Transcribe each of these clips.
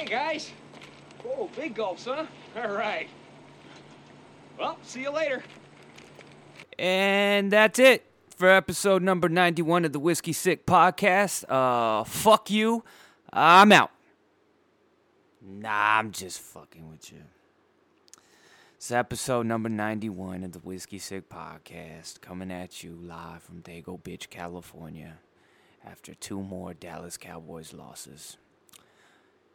Hey, guys. Oh, big gulps, huh? All right. Well, see you later. And that's it for episode number 91 of the Whiskey Sick podcast. Uh, fuck you. I'm out. Nah, I'm just fucking with you. It's episode number 91 of the Whiskey Sick podcast, coming at you live from Dago Beach, California, after two more Dallas Cowboys losses.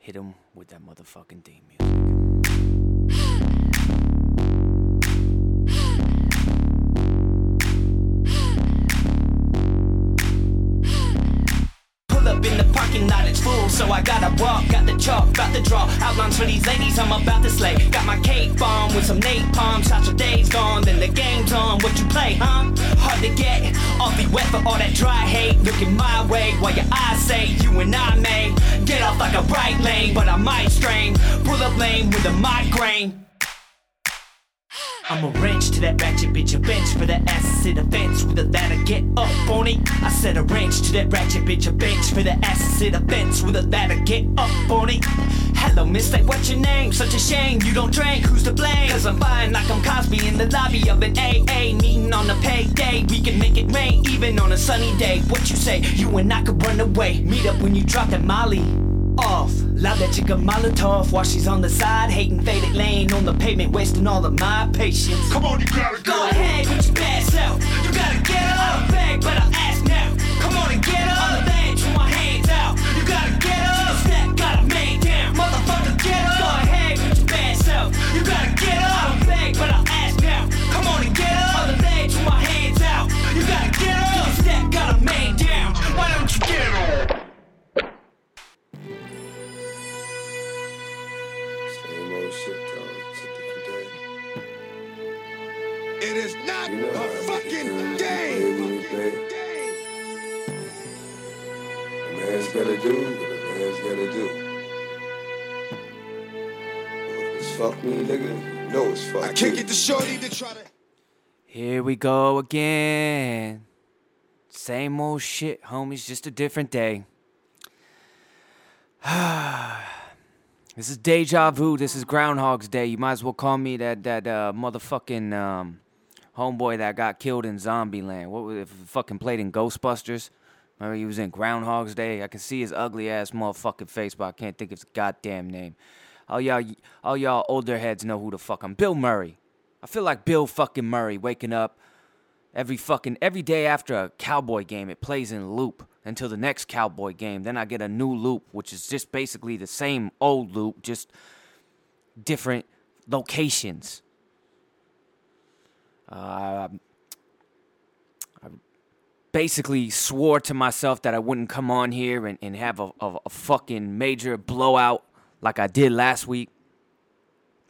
Hit 'em with that motherfucking theme music. So I gotta walk. Got the chalk, about to draw outlines for these ladies I'm about to slay. Got my cake bomb with some napalm, shots of days gone, then the game's on. What you play, huh? Hard to get, awfully wet for all that dry hate. Looking my way while your eyes say you and I may get off like a right lane, but I might strain. Pull up lane with a migraine. I'm a wrench to that ratchet bitch, a bench for that the fence with a ladder, get up on it. I said a wrench to that ratchet bitch, a bench for to the fence with a ladder, get up on it. Hello, miss, like what's your name? Such a shame you don't drink, who's to blame? Cause I'm fine like I'm Cosby in the lobby of an AA meeting on a payday. We can make it rain even on a sunny day. What you say? You and I could run away. Meet up when you drop that Molly off. Loud that chick a Molotov while she's on the side, hating faded lane on the pavement, wasting all of my patience. Come on, you gotta go. Go ahead with your bad self. You gotta get up. I beg, but I ask now. Come on and get up. On the bench with my hands out. You gotta get up. Step, gotta man down. Motherfucker, get up. Go ahead with your bad self. You gotta get up. I beg, but I ask now. Come on and get up. On the bench with my hands out. You gotta get up. Step, gotta man down. Why don't you get up? Shit, dog. It's a different day. It is not You know how I a make fucking feel when you game. play when you play. A man's gotta do what a man's gotta do. It's fuck me, nigga, you know it's fuck I can't me. get the shorty to try to. Here we go again. Same old shit, homies, just a different day. Ah. This is deja vu. This is Groundhog's Day. You might as well call me that that uh, motherfucking um, homeboy that got killed in Zombieland. What was it? Fucking played in Ghostbusters. Remember he was in Groundhog's Day. I can see his ugly ass motherfucking face, but I can't think of his goddamn name. All y'all, all y'all older heads know who the fuck I'm. Bill Murray. I feel like Bill fucking Murray waking up every fucking every day after a cowboy game it plays in loop until the next cowboy game. Then i get a new loop which is just basically the same old loop just different locations. Uh, I basically swore to myself that i wouldn't come on here and, and have a, a, a fucking major blowout like i did last week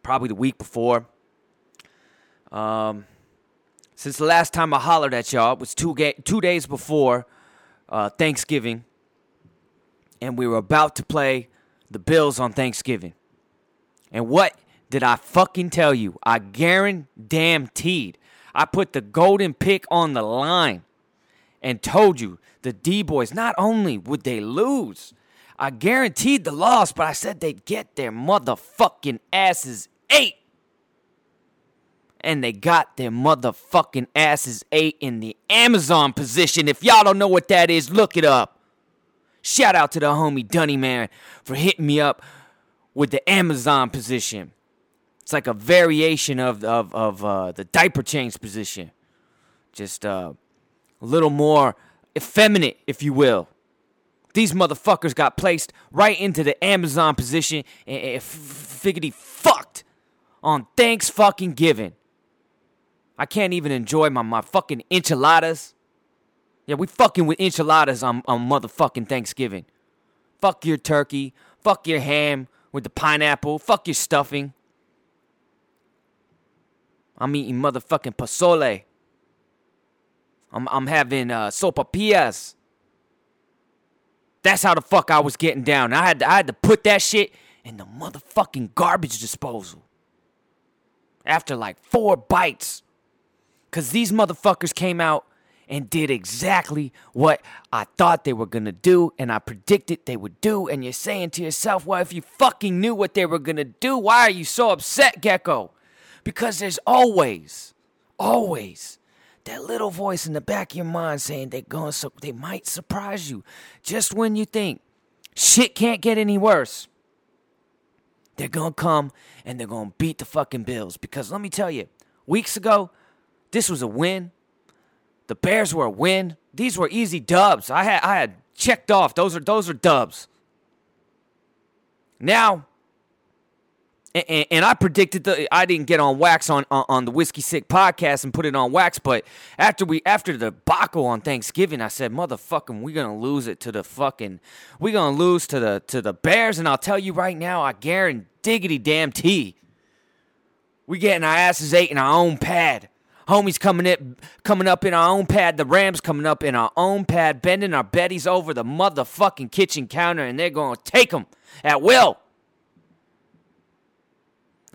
probably the week before. Um, since the last time I hollered at y'all it was two ga- two days before uh, Thanksgiving, and we were about to play the Bills on Thanksgiving. And what did I fucking tell you? I guaranteed. I put the golden pick on the line and told you the D boys not only would they lose, I guaranteed the loss, but I said they'd get their motherfucking asses ate and they got their motherfucking asses ate in the Amazon position. If y'all don't know what that is, look it up. Shout out to the homie Dunny Man for hitting me up with the Amazon position. It's like a variation of of of uh, the diaper change position, just uh, a little more effeminate, if you will. These motherfuckers got placed right into the Amazon position and, and f- figgity fucked on thanks fucking giving. I can't even enjoy my, my fucking enchiladas. Yeah, we fucking with enchiladas on, on motherfucking Thanksgiving. Fuck your turkey. Fuck your ham with the pineapple. Fuck your stuffing. I'm eating motherfucking pozole. I'm, I'm having uh, sopapillas. That's how the fuck I was getting down. I had to, I had to put that shit in the motherfucking garbage disposal. After like four bites. Cause these motherfuckers came out and did exactly what I thought they were gonna do and I predicted they would do. And you're saying to yourself, well, if you fucking knew what they were gonna do, why are you so upset, Gecko? Because there's always, always that little voice in the back of your mind saying they're going so they might surprise you just when you think shit can't get any worse. They're gonna come and they're gonna beat the fucking Bills. Because let me tell you, weeks ago, this was a win. The Bears were a win. These were easy dubs. I had I had checked off. Those are those are dubs. Now, and, and, I predicted the I didn't get on wax on, on, on the whiskey sick podcast and put it on wax, but after we after the debacle on Thanksgiving, I said, "Motherfucking, we're gonna lose it to the fucking, we're gonna lose to the to the Bears." And I'll tell you right now, I guarantee diggity damn tea, we getting our asses ate in our own pad. Homies coming in, coming up in our own pad. The Rams coming up in our own pad, bending our betties over the motherfucking kitchen counter, and they're gonna take them at will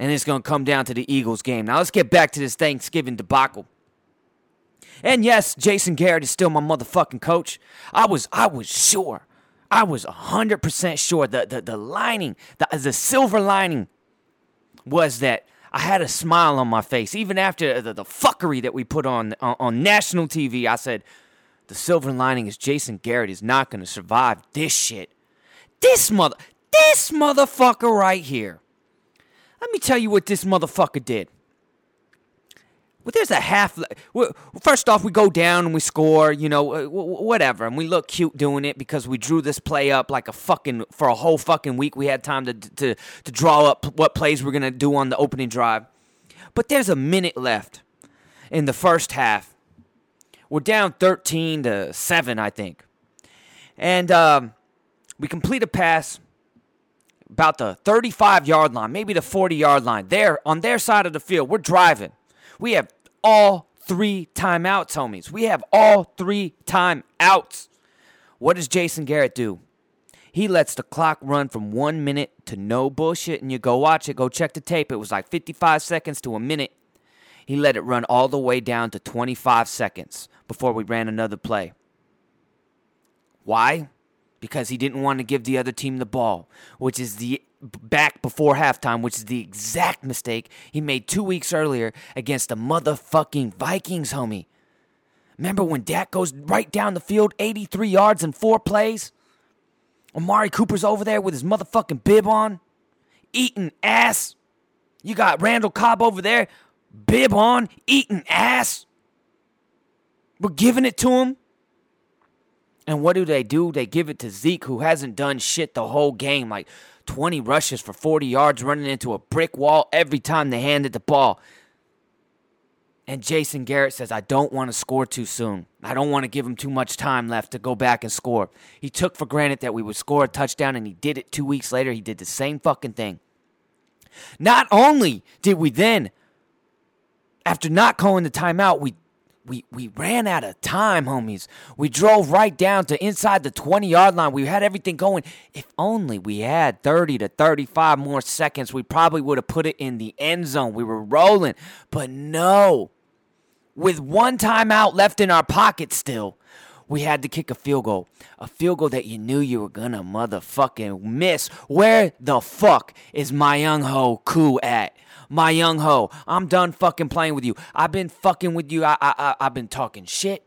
and it's to come down to the Eagles game. Now let's get back to this Thanksgiving debacle. And yes, Jason Garrett is still my motherfucking coach. I was I was sure. I was 100% sure the the, the lining, the, the silver lining was that I had a smile on my face even after the, the fuckery that we put on, on on national TV. I said the silver lining is Jason Garrett is not going to survive this shit. This mother this motherfucker right here let me tell you what this motherfucker did. Well, there's a half. First off, we go down and we score, you know, uh, whatever, and we look cute doing it because we drew this play up like a fucking for a whole fucking week. We had time to to to draw up what plays we're gonna do on the opening drive. But there's a minute left in the first half. We're down 13 to seven, I think, and um, we complete a pass about the 35 yard line, maybe the 40 yard line. There on their side of the field, we're driving. We have all three timeouts, homies. We have all three timeouts. What does Jason Garrett do? He lets the clock run from one minute to no bullshit, and you go watch it, go check the tape. It was like 55 seconds to a minute. He let it run all the way down to 25 seconds before we ran another play. Why? because he didn't want to give the other team the ball, which is the back before halftime, which is the exact mistake he made two weeks earlier against the motherfucking Vikings, homie. Remember when Dak goes right down the field, 83 yards in four plays? Amari Cooper's over there with his motherfucking bib on, eating ass. You got Randall Cobb over there, bib on, eating ass. We're giving it to him. And what do they do? They give it to Zeke, who hasn't done shit the whole game. Like 20 rushes for 40 yards, running into a brick wall every time they handed the ball. And Jason Garrett says, I don't want to score too soon. I don't want to give him too much time left to go back and score. He took for granted that we would score a touchdown, and he did it two weeks later. He did the same fucking thing. Not only did we then, after not calling the timeout, we we we ran out of time, homies. We drove right down to inside the 20 yard line. We had everything going. If only we had 30 to 35 more seconds, we probably would have put it in the end zone. We were rolling. But no. With one timeout left in our pocket still, we had to kick a field goal. A field goal that you knew you were gonna motherfucking miss. Where the fuck is Myung-Ho Koo at? Myung-Ho, I'm done fucking playing with you. I've been fucking with you. I I, I have been talking shit.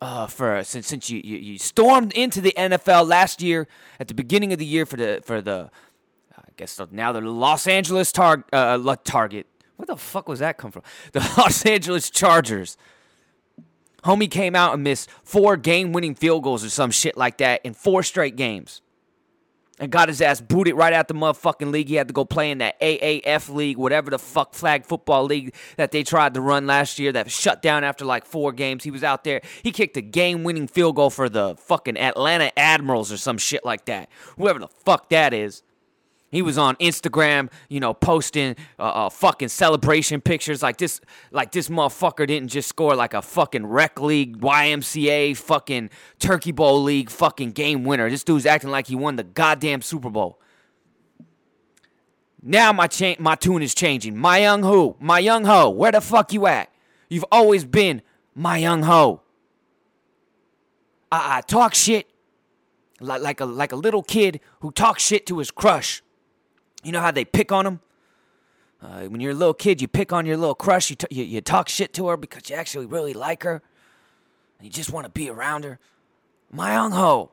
Uh, for since since you, you you stormed into the NFL last year at the beginning of the year for the for the I guess now the Los Angeles tar- uh, Target. Where the fuck was that come from? The Los Angeles Chargers. Homie came out and missed four game winning field goals or some shit like that in four straight games and got his ass booted right out the motherfucking league. He had to go play in that AAF league, whatever the fuck flag football league that they tried to run last year that shut down after like four games. He was out there. He kicked a game winning field goal for the fucking Atlanta Admirals or some shit like that. Whoever the fuck that is. He was on Instagram, you know, posting uh, uh, fucking celebration pictures like this. Like this motherfucker didn't just score like a fucking rec league, YMCA, fucking Turkey Bowl league, fucking game winner. This dude's acting like he won the goddamn Super Bowl. Now my cha- my tune is changing. Myung-Ho, my young ho, where the fuck you at? You've always been Myung-Ho. I, I talk shit like like a like a little kid who talks shit to his crush. You know how they pick on them? Uh, when you're a little kid, you pick on your little crush. You, t- you you talk shit to her because you actually really like her, and you just want to be around her. My young ho,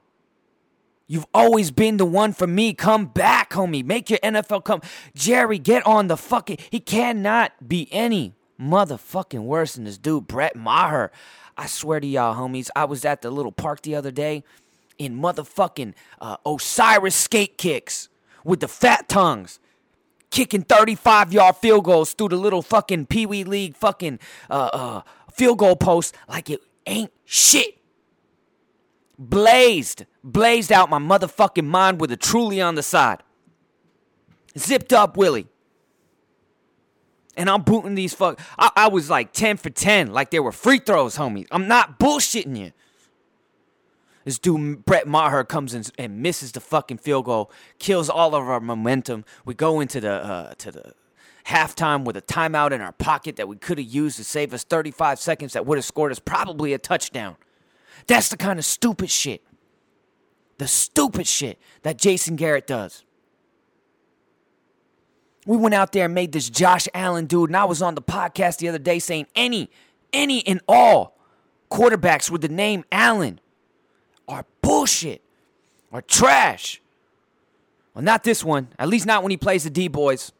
you've always been the one for me. Come back, homie. Make your NFL come. Jerry, get on the fucking. He cannot be any motherfucking worse than this dude, Brett Maher. I swear to y'all, homies, I was at the little park the other day in motherfucking uh, Osiris skate kicks with the fat tongues. Kicking 35 yard field goals through the little fucking Pee Wee League fucking uh, uh, field goal post like it ain't shit. Blazed, blazed out my motherfucking mind with a truly on the side. Zipped up Willie. And I'm booting these fuck. I, I was like 10 for 10, like they were free throws, homie. I'm not bullshitting you. This dude Brett Maher comes in and misses the fucking field goal, kills all of our momentum. We go into the uh, to the halftime with a timeout in our pocket that we could have used to save us 35 seconds that would have scored us probably a touchdown. That's the kind of stupid shit. The stupid shit that Jason Garrett does. We went out there and made this Josh Allen dude, and I was on the podcast the other day saying any, any and all quarterbacks with the name Allen are bullshit, are trash. Well, not this one. At least not when he plays the D boys.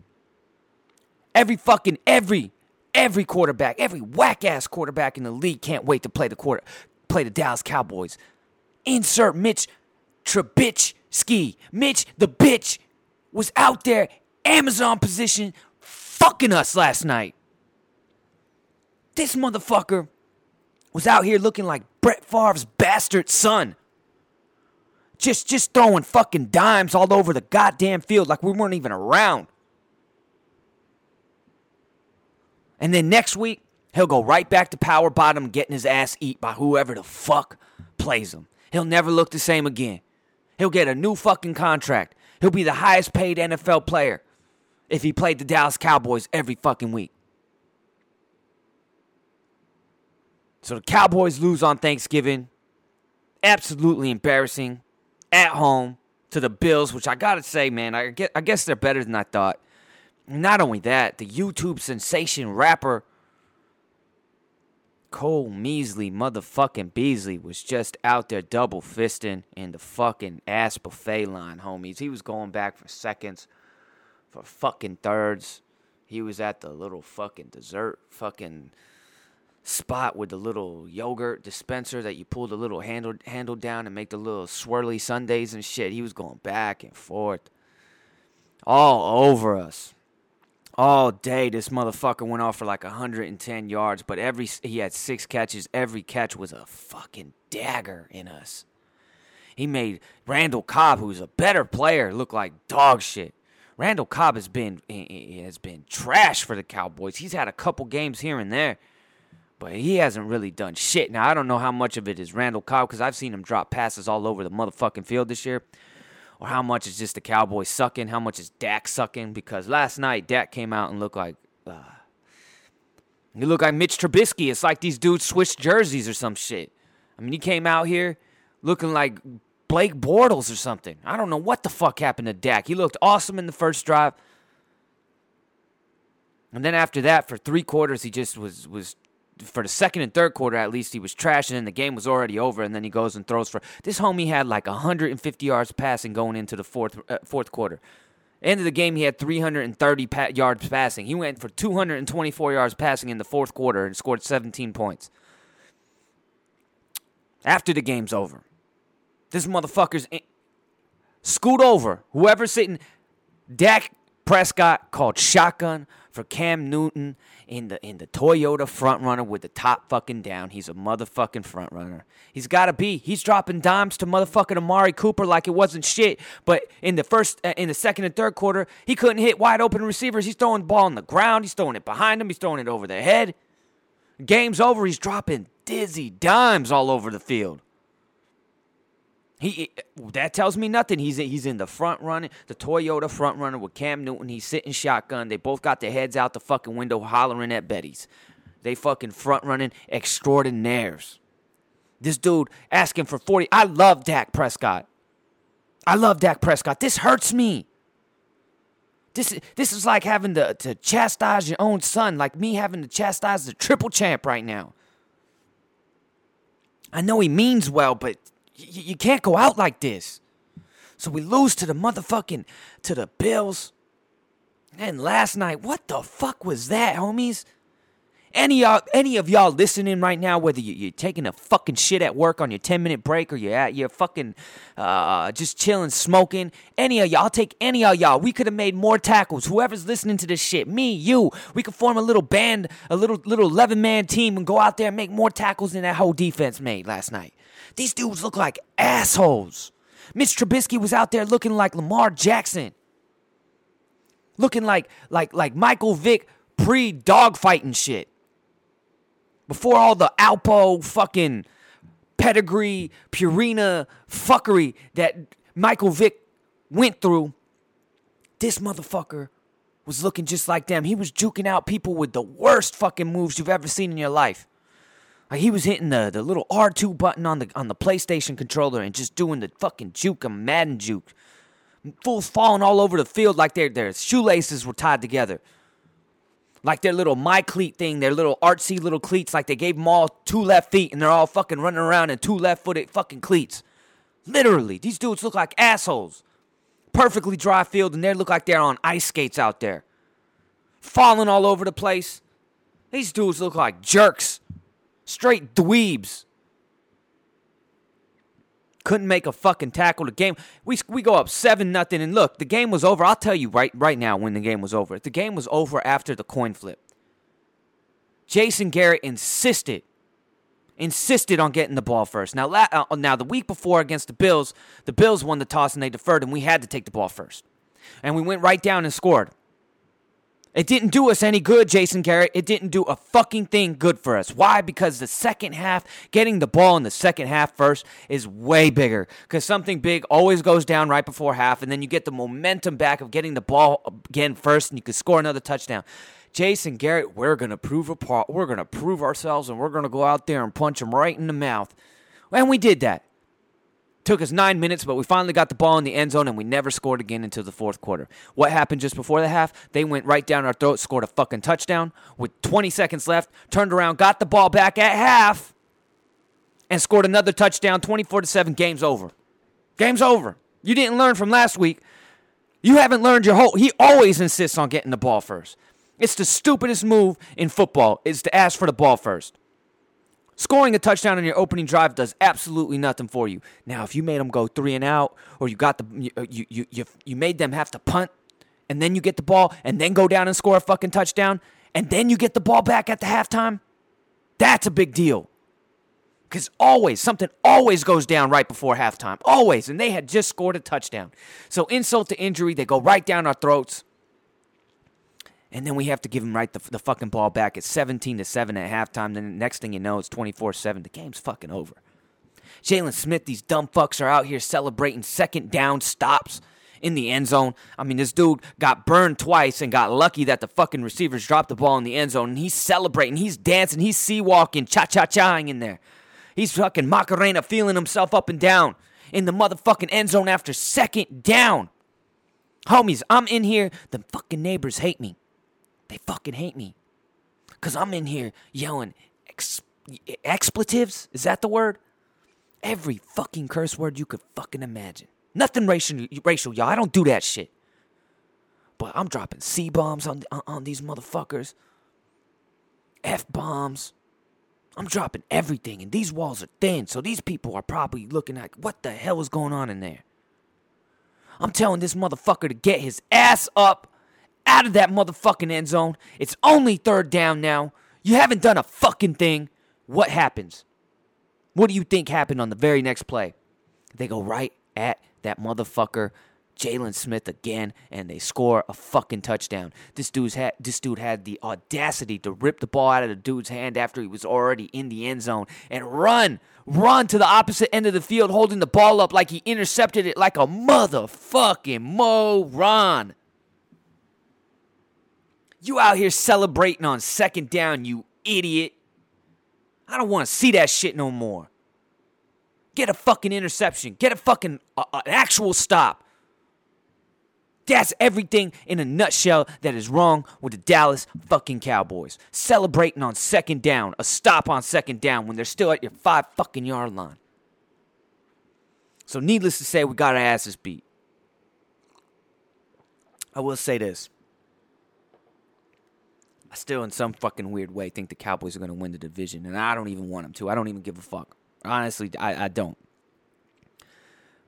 Every fucking every every quarterback, every whack ass quarterback in the league can't wait to play the quarter, play the Dallas Cowboys. Insert Mitch Trubisky. Mitch the bitch was out there Amazon position fucking us last night. This motherfucker was out here looking like Brett Favre's bastard son. Just just throwing fucking dimes all over the goddamn field like we weren't even around. And then next week, he'll go right back to power bottom getting his ass eat by whoever the fuck plays him. He'll never look the same again. He'll get a new fucking contract. He'll be the highest paid NFL player if he played the Dallas Cowboys every fucking week. So the Cowboys lose on Thanksgiving. Absolutely embarrassing. At home to the Bills, which I gotta say, man, I guess, I guess they're better than I thought. Not only that, the YouTube sensation rapper Cole Measley, motherfucking Beasley, was just out there double fisting in the fucking ass buffet line, homies. He was going back for seconds, for fucking thirds. He was at the little fucking dessert fucking spot with the little yogurt dispenser that you pull the little handle handle down and make the little swirly sundaes and shit. He was going back and forth. All over us. All day this motherfucker went off for like 110 yards but every he had six catches. Every catch was a fucking dagger in us. He made randall cobb who's a better player look like dog shit. Randall cobb has been eh, eh, eh, has been trash for the cowboys. He's had a couple games here and there but he hasn't really done shit now i don't know how much of it is randall cobb because i've seen him drop passes all over the motherfucking field this year or how much is just the Cowboys sucking, how much is Dak sucking. Because last night Dak came out and looked like uh, he looked like Mitch Trubisky. It's like these dudes switched jerseys or some shit. I mean, he came out here looking like Blake Bortles or something. I don't know what the fuck happened to Dak. He looked awesome in the first drive. And then after that, for three quarters, he just was was for the second and third quarter at least he was trashing and the game was already over and then he goes and throws for this homie had like 150 yards passing going into the fourth uh, fourth quarter. End of the game he had 330 pa- yards passing. He went for 224 yards passing in the fourth quarter and scored 17 points. After the game's over this motherfucker's in- scoot over. Whoever's sitting Dak Prescott called shotgun for Cam Newton in the in the Toyota front runner with the top fucking down. He's a motherfucking front runner. He's got to be. He's dropping dimes to motherfucking Amari Cooper like it wasn't shit. But in the first, uh, in the second and third quarter, he couldn't hit wide open receivers. He's throwing the ball on the ground. He's throwing it behind him. He's throwing it over their head. Game's over. He's dropping dizzy dimes all over the field. He that tells me nothing. He's he's in the front running, the Toyota front runner with Cam Newton. He's sitting shotgun. They both got their heads out the fucking window, hollering at Betty's. They fucking front running extraordinaires. This dude asking for 40. I love Dak Prescott. I love Dak Prescott. This hurts me. This, this is like having to, to chastise your own son, like me having to chastise the triple champ right now. I know he means well, but y- you can't go out like this. So we lose to the motherfucking to the Bills. And last night, what the fuck was that, homies? Any y'all, any of y'all listening right now, whether you, are taking a fucking shit at work on your 10 minute break or you're at you're fucking uh, just chilling, smoking, any of y'all, I'll take any of y'all. We could have made more tackles. Whoever's listening to this shit, me, you, we could form a little band, a little little 11 man team and go out there and make more tackles than that whole defense made last night. These dudes look like assholes. Mitch Trubisky was out there looking like Lamar Jackson. Looking like like like Michael Vick pre dogfighting shit before all the Alpo fucking pedigree, Purina fuckery that Michael Vick went through, this motherfucker was looking just like them. He was juking out people with the worst fucking moves you've ever seen in your life. Like he was hitting the, the little R2 button on the on the PlayStation controller and just doing the fucking juke, a Madden juke. Fools falling all over the field like their their shoelaces were tied together like their little my cleat thing, their little artsy little cleats, like they gave them all two left feet and they're all fucking running around in two left footed fucking cleats. Literally, these dudes look like assholes. Perfectly dry field and they look like they're on ice skates out there. Falling all over the place. These dudes look like jerks. Straight dweebs couldn't make a fucking tackle. The game we we go up seven nothing, and look, the game was over. I'll tell you right right now when the game was over. The game was over after the coin flip. Jason Garrett insisted insisted on getting the ball first. Now uh, now the week before against the Bills, the Bills won the toss and they deferred, and we had to take the ball first, and we went right down and scored. It didn't do us any good, Jason Garrett. It didn't do a fucking thing good for us. Why? Because the second half, getting the ball in the second half first is way bigger. Because something big always goes down right before half, and then you get the momentum back of getting the ball again first, and you can score another touchdown. Jason Garrett, we're gonna prove a part. We're gonna prove ourselves, and we're gonna go out there and punch him right in the mouth. And we did that. Took us nine minutes, but we finally got the ball in the end zone and we never scored again until the fourth quarter. What happened just before the half? They went right down our throat, scored a fucking touchdown with 20 seconds left, turned around, got the ball back at half, and scored another touchdown. 24 to 7. Game's over. Game's over. You didn't learn from last week. You haven't learned your whole. He always insists on getting the ball first. It's the stupidest move in football is to ask for the ball first. Scoring a touchdown on your opening drive does absolutely nothing for you. Now, if you made them go three and out, or you got the uh, you you you you made them have to punt, and then you get the ball, and then go down and score a fucking touchdown, and then you get the ball back at the halftime, that's a big deal. Because always, something always goes down right before halftime. Always. And they had just scored a touchdown. So, insult to injury, they go right down our throats and then we have to give him right the, the fucking ball back. It's 17 to 7 at halftime. Then the next thing you know, it's 24 7. The game's fucking over. Jaylon Smith, these dumb fucks are out here celebrating second down stops in the end zone. I mean, this dude got burned twice and got lucky that the fucking receivers dropped the ball in the end zone. And he's celebrating, he's dancing, he's sea walking, cha cha chaing in there. He's fucking Macarena feeling himself up and down in the motherfucking end zone after second down. Homies, I'm in here. The fucking neighbors hate me. They fucking hate me. Because I'm in here yelling ex- expletives. Is that the word? Every fucking curse word you could fucking imagine. Nothing racial, racial, y'all. I don't do that shit. But I'm dropping C bombs on, on, on these motherfuckers, F bombs. I'm dropping everything, and these walls are thin, so these people are probably looking at what the hell is going on in there. I'm telling this motherfucker to get his ass up out of that motherfucking end zone. It's only third down now. You haven't done a fucking thing. What happens? What do you think happened on the very next play? They go right at that motherfucker Jaylon Smith again, and they score a fucking touchdown. This dude's had this dude had the audacity to rip the ball out of the dude's hand after he was already in the end zone and run, run to the opposite end of the field, holding the ball up like he intercepted it like a motherfucking moron. You out here celebrating on second down, you idiot. I don't want to see that shit no more. Get a fucking interception. Get a fucking uh, an actual stop. That's everything in a nutshell that is wrong with the Dallas fucking Cowboys. Celebrating on second down, a stop on second down when they're still at your five fucking yard line. So, needless to say, we got our asses beat. I will say this. I still, in some fucking weird way, think the Cowboys are going to win the division, and I don't even want them to. I don't even give a fuck. Honestly, I, I don't.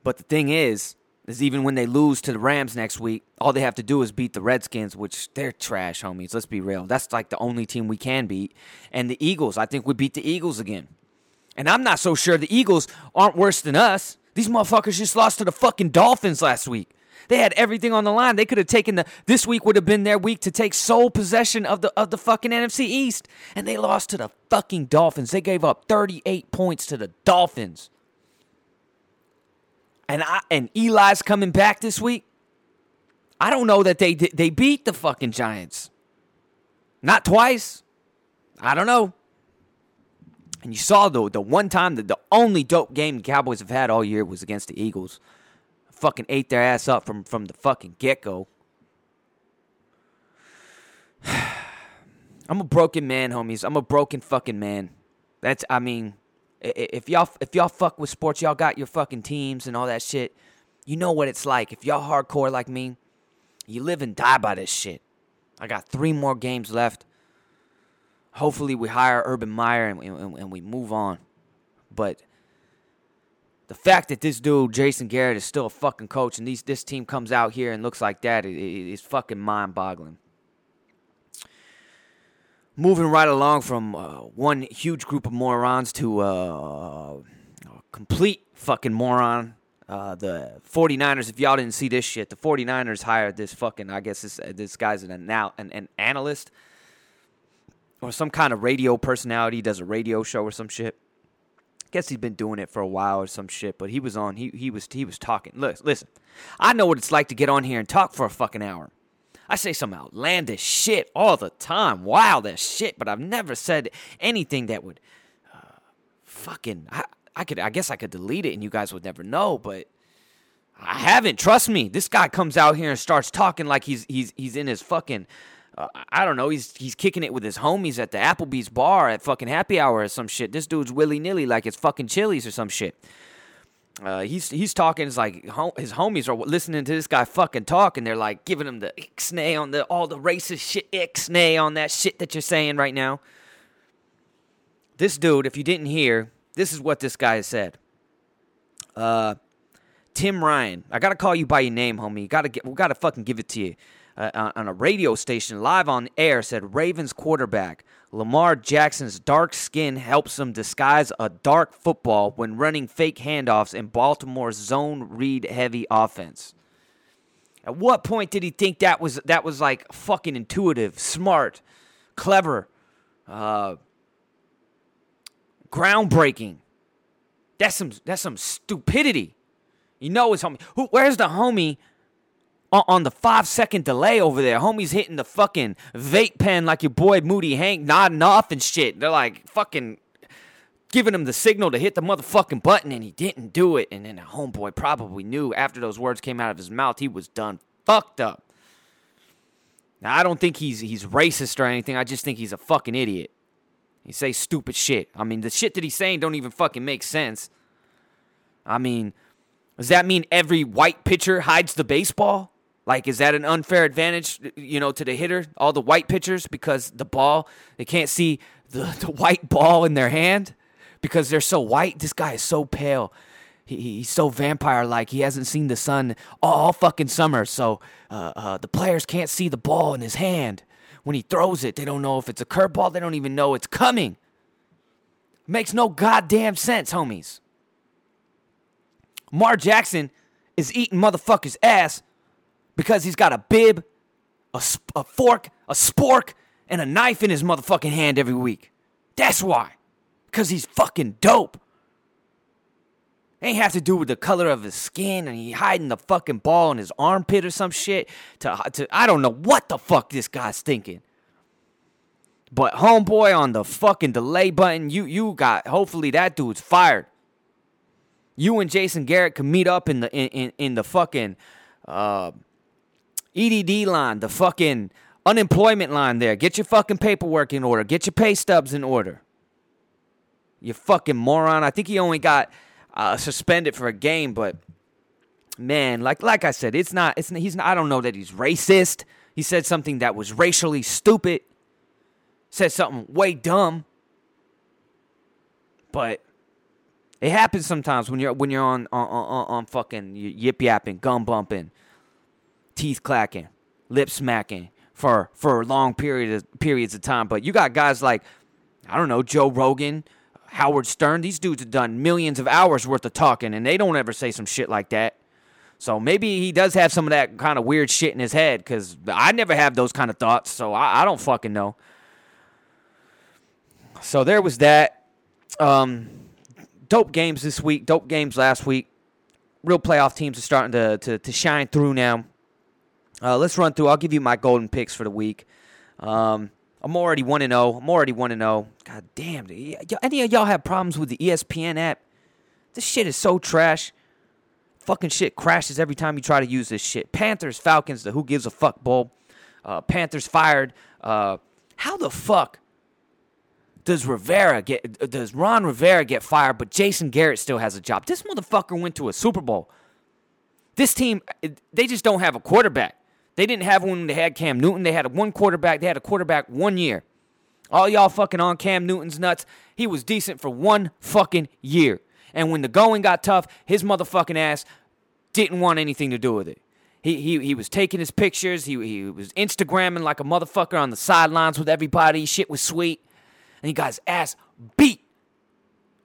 But the thing is, is even when they lose to the Rams next week, all they have to do is beat the Redskins, which they're trash, homies. Let's be real. That's like the only team we can beat. And the Eagles, I think we beat the Eagles again. And I'm not so sure the Eagles aren't worse than us. These motherfuckers just lost to the fucking Dolphins last week. They had everything on the line. They could have taken the this week would have been their week to take sole possession of the of the fucking NFC East. And they lost to the fucking Dolphins. They gave up 38 points to the Dolphins. And I and Eli's coming back this week. I don't know that they they beat the fucking Giants. Not twice. I don't know. And you saw though the one time that the only dope game the Cowboys have had all year was against the Eagles. Fucking ate their ass up from from the fucking get go. I'm a broken man, homies. I'm a broken fucking man. That's I mean, if y'all if y'all fuck with sports, y'all got your fucking teams and all that shit. You know what it's like. If y'all hardcore like me, you live and die by this shit. I got three more games left. Hopefully, we hire Urban Meyer and, and, and we move on. But the fact that this dude Jason Garrett is still a fucking coach and these this team comes out here and looks like that is fucking mind boggling moving right along from uh, one huge group of morons to uh, a complete fucking moron. Uh, the 49ers, if y'all didn't see this shit, the 49ers hired this fucking, I guess this, this guy's an, anal- an, an analyst or some kind of radio personality, does a radio show or some shit. Guess he's been doing it for a while or some shit, but he was on, he, he was he was talking. Look, listen, I know what it's like to get on here and talk for a fucking hour. I say some outlandish shit all the time, wild as shit, but I've never said anything that would uh, fucking. I, I could, I guess I could delete it and you guys would never know, but I haven't. Trust me. This guy comes out here and starts talking like he's he's he's in his fucking. Uh, I don't know. He's he's kicking it with his homies at the Applebee's bar at fucking happy hour or some shit. This dude's willy nilly like it's fucking Chili's or some shit. Uh, he's he's talking. It's like his homies are listening to this guy fucking talk, and they're like giving him the ixnay on the all the racist shit, ixnay on that shit that you're saying right now. This dude, if you didn't hear, this is what this guy said. Uh, Tim Ryan, I gotta call you by your name, homie. Gotta get, we gotta fucking give it to you. Uh, on a radio station live on air said Ravens quarterback Lamar Jackson's dark skin helps him disguise a dark football when running fake handoffs in Baltimore's zone read heavy offense. At what point did he think that was that was like fucking intuitive, smart, clever, uh, groundbreaking? That's some that's some stupidity. You know his homie. Who, where's the homie Uh, on, the five second delay over there. Homie's hitting the fucking vape pen like your boy Moody Hank nodding off and shit. They're like fucking giving him the signal to hit the motherfucking button and he didn't do it. And then the homeboy probably knew after those words came out of his mouth he was done fucked up. Now I don't think he's he's racist or anything. I just think he's a fucking idiot. He say stupid shit. I mean the shit that he's saying don't even fucking make sense. I mean, does that mean every white pitcher hides the baseball? Like, is that an unfair advantage, you know, to the hitter, all the white pitchers, because the ball, they can't see the, the white ball in their hand because they're so white? This guy is so pale. He, he's so vampire like. He hasn't seen the sun all fucking summer. So uh, uh, the players can't see the ball in his hand. When he throws it, they don't know if it's a curveball. They don't even know it's coming. Makes no goddamn sense, homies. Mar Jackson is eating motherfuckers' ass because he's got a bib, a, a fork, a spork, and a knife in his motherfucking hand every week. That's why. Because he's fucking dope. Ain't have to do with the color of his skin and he hiding the fucking ball in his armpit or some shit. To, to I don't know what the fuck this guy's thinking. But homeboy on the fucking delay button, you you got hopefully that dude's fired. You and Jason Garrett can meet up in the in, in, in the fucking uh, EDD line, the fucking unemployment line there. Get your fucking paperwork in order. Get your pay stubs in order. You fucking moron. I think he only got uh, suspended for a game, but man, like like I said, it's not. It's he's. Not, I don't know that he's racist. He said something that was racially stupid. Said something way dumb. But it happens sometimes when you're when you're on on on, on fucking yip yapping, gum bumping, teeth clacking, lip smacking for for long periods periods of time. But you got guys like I don't know Joe Rogan, Howard Stern. These dudes have done millions of hours worth of talking, and they don't ever say some shit like that. So maybe he does have some of that kind of weird shit in his head because I never have those kind of thoughts. So I, I don't fucking know. So there was that. Um, dope games this week, dope games last week. Real playoff teams are starting to, to, to shine through now. Uh, let's run through. I'll give you my golden picks for the week. Um, I'm already 1 0. I'm already 1 0. God damn. Any of y'all have problems with the ESPN app? This shit is so trash. Fucking shit crashes every time you try to use this shit. Panthers, Falcons, the who gives a fuck bowl. Uh, Panthers fired. Uh, how the fuck does Rivera get does Ron Rivera get fired, but Jason Garrett still has a job? This motherfucker went to a Super Bowl. This team, they just don't have a quarterback. They didn't have one when they had Cam Newton. They had one quarterback. They had a quarterback one year. All y'all fucking on Cam Newton's nuts. He was decent for one fucking year. And when the going got tough, his motherfucking ass didn't want anything to do with it. He, he, he was taking his pictures. He, he was Instagramming like a motherfucker on the sidelines with everybody. Shit was sweet and he got his ass beat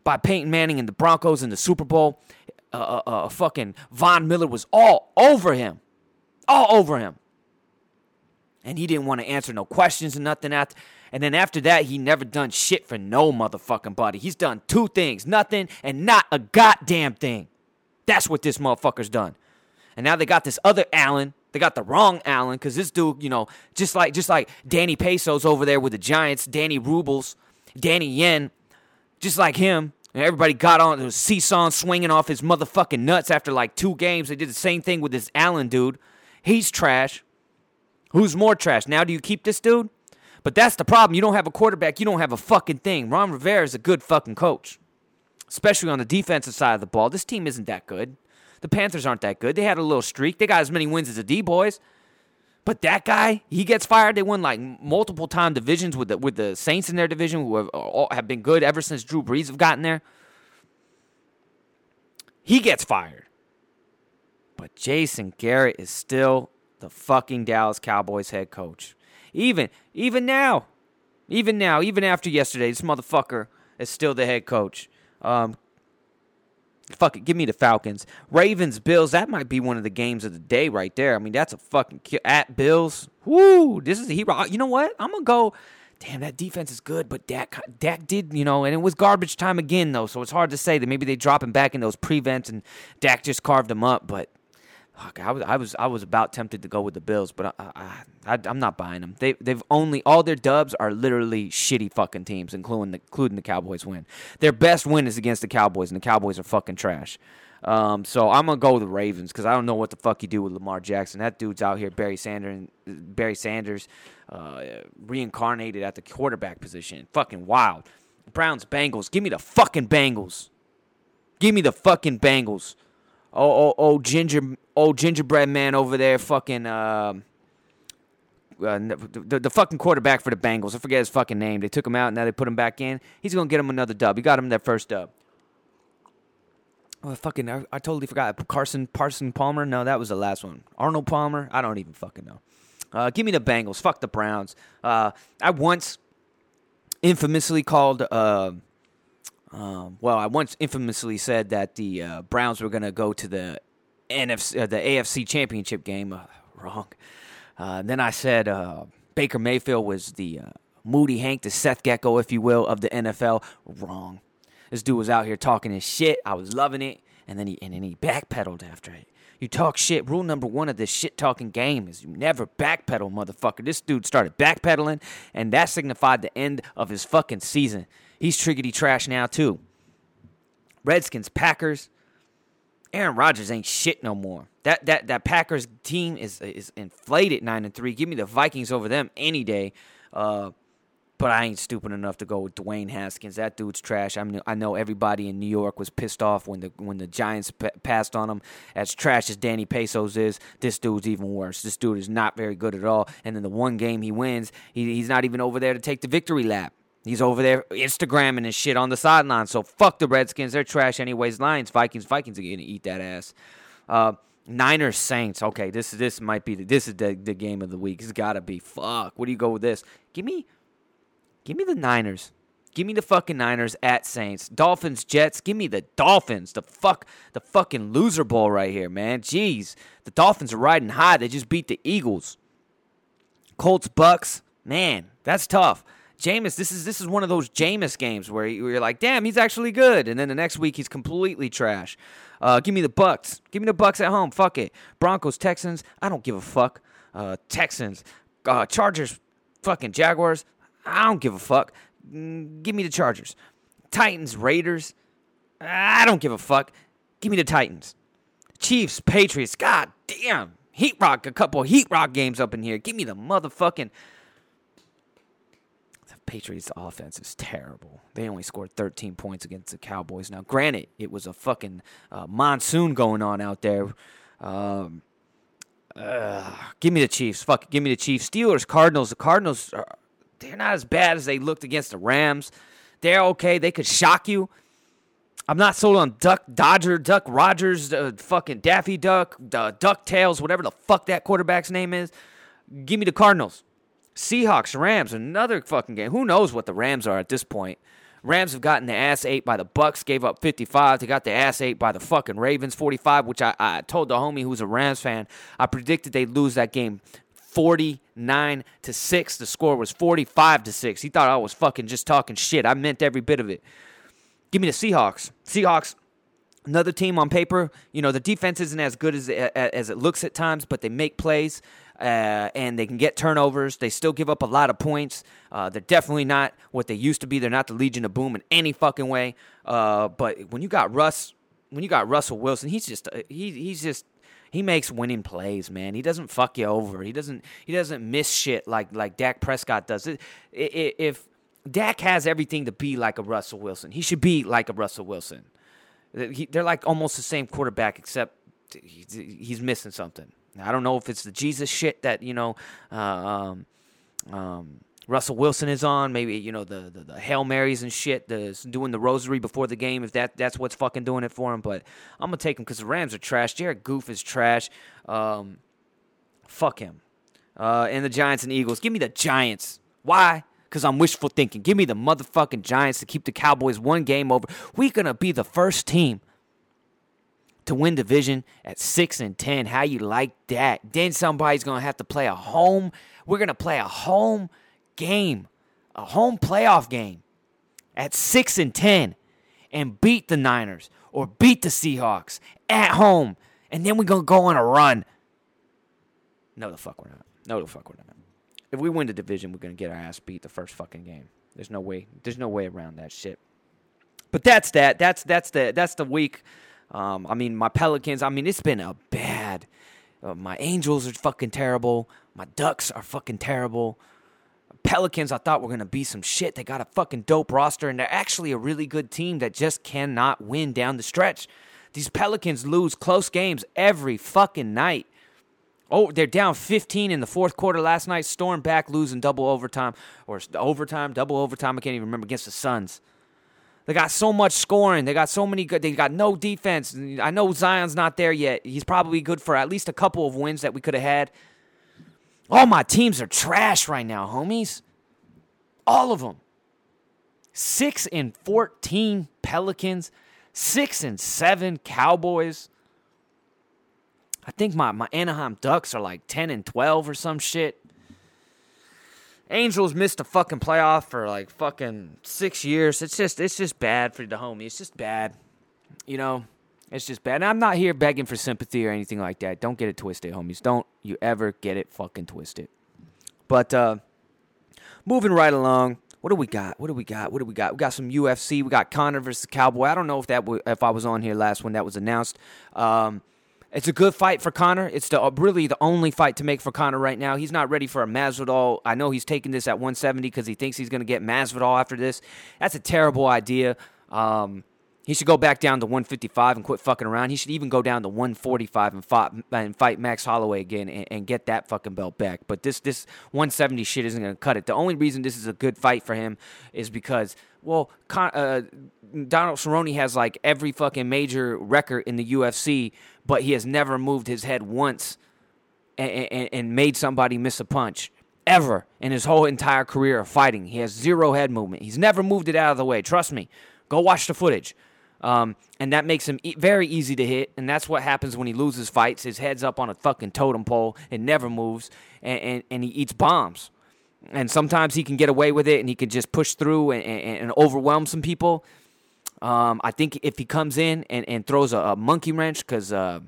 by Peyton Manning and the Broncos in the Super Bowl. Uh, uh, uh, fucking Von Miller was all over him, all over him, and he didn't want to answer no questions and nothing. After, and then after that, he never done shit for no motherfucking body. He's done two things: nothing and not a goddamn thing. That's what this motherfucker's done. And now they got this other Allen they got the wrong Allen because this dude, you know, just like just like Danny Pesos over there with the Giants, Danny Rubles, Danny Yen, just like him. And everybody got on the seesaw swinging off his motherfucking nuts after like two games. They did the same thing with this Allen dude. He's trash. Who's more trash? Now do you keep this dude? But that's the problem. You don't have a quarterback. You don't have a fucking thing. Ron Rivera is a good fucking coach, especially on the defensive side of the ball. This team isn't that good. The Panthers aren't that good. They had a little streak. They got as many wins as the D boys. But that guy, he gets fired. They won like multiple time divisions with the with the Saints in their division, who have, have been good ever since Drew Brees have gotten there. He gets fired. But Jason Garrett is still the fucking Dallas Cowboys head coach. Even even now, even now, even after yesterday, this motherfucker is still the head coach. Um, Fuck it, give me the Falcons. Ravens, Bills, that might be one of the games of the day right there. I mean, that's a fucking ki- at Bills. Woo, this is a hero. You know what? I'm gonna go. Damn, that defense is good, but Dak, Dak did, you know, and it was garbage time again though, so it's hard to say that maybe they drop him back in those prevents and Dak just carved him up, but I was I was I was about tempted to go with the Bills, but I, I, I am not buying them. They they've only all their dubs are literally shitty fucking teams, including the including the Cowboys win. Their best win is against the Cowboys, and the Cowboys are fucking trash. Um, so I'm gonna go with the Ravens because I don't know what the fuck you do with Lamar Jackson. That dude's out here, Barry Sanders, Barry Sanders, uh, reincarnated at the quarterback position. Fucking wild. Browns, Bengals. Give me the fucking Bengals. Give me the fucking Bengals oh, oh, oh, ginger, old gingerbread man over there, fucking, uh, uh, the, the fucking quarterback for the Bengals. I forget his fucking name. They took him out, and now they put him back in. He's gonna get him another dub. He got him that first dub. Oh, fucking, I, I totally forgot. Carson Parson Palmer. No, that was the last one. Arnold Palmer. I don't even fucking know. Uh, give me the Bengals. Fuck the Browns. Uh, I once infamously called uh, um, well, I once infamously said that the uh, Browns were going to go to the NFC, uh, the AFC Championship game. Uh, wrong. Uh, then I said uh, Baker Mayfield was the uh, Moody Hank, the Seth Gecko, if you will, of the NFL. Wrong. This dude was out here talking his shit. I was loving it, and then he and then he backpedaled after it. You talk shit. Rule number one of this shit talking game is you never backpedal, motherfucker. This dude started backpedaling, and that signified the end of his fucking season. He's triggity trash now too. Redskins, Packers. Aaron Rodgers ain't shit no more. That that that Packers team is is inflated nine and three. Give me the Vikings over them any day. Uh, but I ain't stupid enough to go with Dwayne Haskins. That dude's trash. I mean, I know everybody in New York was pissed off when the when the Giants p- passed on him. As trash as Danny Pesos is, this dude's even worse. This dude is not very good at all. And then the one game he wins, he, he's not even over there to take the victory lap. He's over there Instagramming and shit on the sideline. So fuck the Redskins. They're trash anyways. Lions, Vikings, Vikings are gonna eat that ass. Uh, Niners, Saints. Okay, this this might be the, this is the, the game of the week. It's got to be. Fuck. What do you go with this? Give me Give me the Niners. Give me the fucking Niners at Saints. Dolphins, Jets. Give me the Dolphins. The fuck, the fucking loser bowl right here, man. Jeez, the Dolphins are riding high. They just beat the Eagles. Colts, Bucks. Man, that's tough. Jameis, this is this is one of those Jameis games where you're like, damn, he's actually good, and then the next week he's completely trash. Uh, give me the Bucks. Give me the Bucks at home. Fuck it. Broncos, Texans. I don't give a fuck. Uh, Texans, uh, Chargers, fucking Jaguars. I don't give a fuck. Mm, give me the Chargers. Titans, Raiders. I don't give a fuck. Give me the Titans. Chiefs, Patriots. God damn. Heat Rock, a couple Heat Rock games up in here. Give me the motherfucking. Patriots' offense is terrible. They only scored 13 points against the Cowboys. Now, granted, it was a fucking uh, monsoon going on out there. Um, uh, give me the Chiefs. Fuck, give me the Chiefs. Steelers, Cardinals. The Cardinals are they're not as bad as they looked against the Rams. They're okay. They could shock you. I'm not sold on Duck Dodger, Duck Rogers, uh, fucking Daffy Duck, uh, Duck Tails, whatever the fuck that quarterback's name is. Give me the Cardinals. Seahawks, Rams, another fucking game. Who knows what the Rams are at this point? Rams have gotten the ass ate by the Bucks, gave up 55. They got the ass ate by the fucking Ravens, 45, which I, I told the homie who's a Rams fan, I predicted they'd lose that game 49 to 6. The score was 45 to 6. He thought I was fucking just talking shit. I meant every bit of it. Give me the Seahawks. Seahawks another team on paper, you know, the defense isn't as good as as it looks at times, but they make plays. Uh, and they can get turnovers. They still give up a lot of points. Uh, they're definitely not what they used to be. They're not the Legion of Boom in any fucking way. Uh, but when you got Russ, when you got Russell Wilson, he's just uh, he, he's just he makes winning plays, man. He doesn't fuck you over. He doesn't he doesn't miss shit like like Dak Prescott does. It, if Dak has everything to be like a Russell Wilson, he should be like a Russell Wilson. They're like almost the same quarterback, except he's missing something. I don't know if it's the Jesus shit that you know. Uh, um, um, Russell Wilson is on. Maybe you know the, the, the hail marys and shit. The doing the rosary before the game. If that that's what's fucking doing it for him. But I'm gonna take him because the Rams are trash. Jared Goof is trash. Um, fuck him. Uh, and the Giants and Eagles. Give me the Giants. Why? Because I'm wishful thinking. Give me the motherfucking Giants to keep the Cowboys one game over. We're gonna be the first team to win division at six and ten. How you like that? Then somebody's gonna have to play a home. We're gonna play a home game, a home playoff game at 6 and 10 and beat the Niners or beat the Seahawks at home and then we're going to go on a run. No the fuck we're not. No the fuck we're not. If we win the division, we're going to get our ass beat the first fucking game. There's no way. There's no way around that shit. But that's that. That's that's the that's the week. Um, I mean, my Pelicans. I mean, it's been a bad. Uh, my Angels are fucking terrible. My Ducks are fucking terrible. Pelicans, I thought were going to be some shit. They got a fucking dope roster, and they're actually a really good team that just cannot win down the stretch. These Pelicans lose close games every fucking night. Oh, they're down 15 in the fourth quarter last night. Storm back, losing double overtime or overtime, double overtime. I can't even remember against the Suns. They got so much scoring. They got so many good. They got no defense. I know Zion's not there yet. He's probably good for at least a couple of wins that we could have had. All my teams are trash right now, homies. All of them. 6 and 14 Pelicans, 6 and 7 Cowboys. I think my, my Anaheim Ducks are like 10 and 12 or some shit. Angels missed a fucking playoff for like fucking 6 years. It's just it's just bad for the homie. It's just bad. You know, it's just bad. And I'm not here begging for sympathy or anything like that. Don't get it twisted, homies. Don't you ever get it fucking twisted. But uh moving right along, what do we got? What do we got? What do we got? We got some UFC. We got Conor versus Cowboy. I don't know if that w- if I was on here last when that was announced. Um, it's a good fight for Conor. It's the really the only fight to make for Conor right now. He's not ready for a Masvidal. I know he's taking this at 170 because he thinks he's going to get Masvidal after this. That's a terrible idea. Um, he should go back down to 155 and quit fucking around. He should even go down to 145 and fight, and fight Max Holloway again and, and get that fucking belt back. But this this 170 shit isn't going to cut it. The only reason this is a good fight for him is because well, Con- uh, Donald Cerrone has like every fucking major record in the UFC, but he has never moved his head once and, and, and made somebody miss a punch ever in his whole entire career of fighting. He has zero head movement. He's never moved it out of the way. Trust me. Go watch the footage. Um, and that makes him e- very easy to hit. And that's what happens when he loses fights. His head's up on a fucking totem pole. It never moves. And, and, and he eats bombs. And sometimes he can get away with it and he can just push through and, and, and overwhelm some people. Um, I think if he comes in and, and throws a, a monkey wrench, because uh,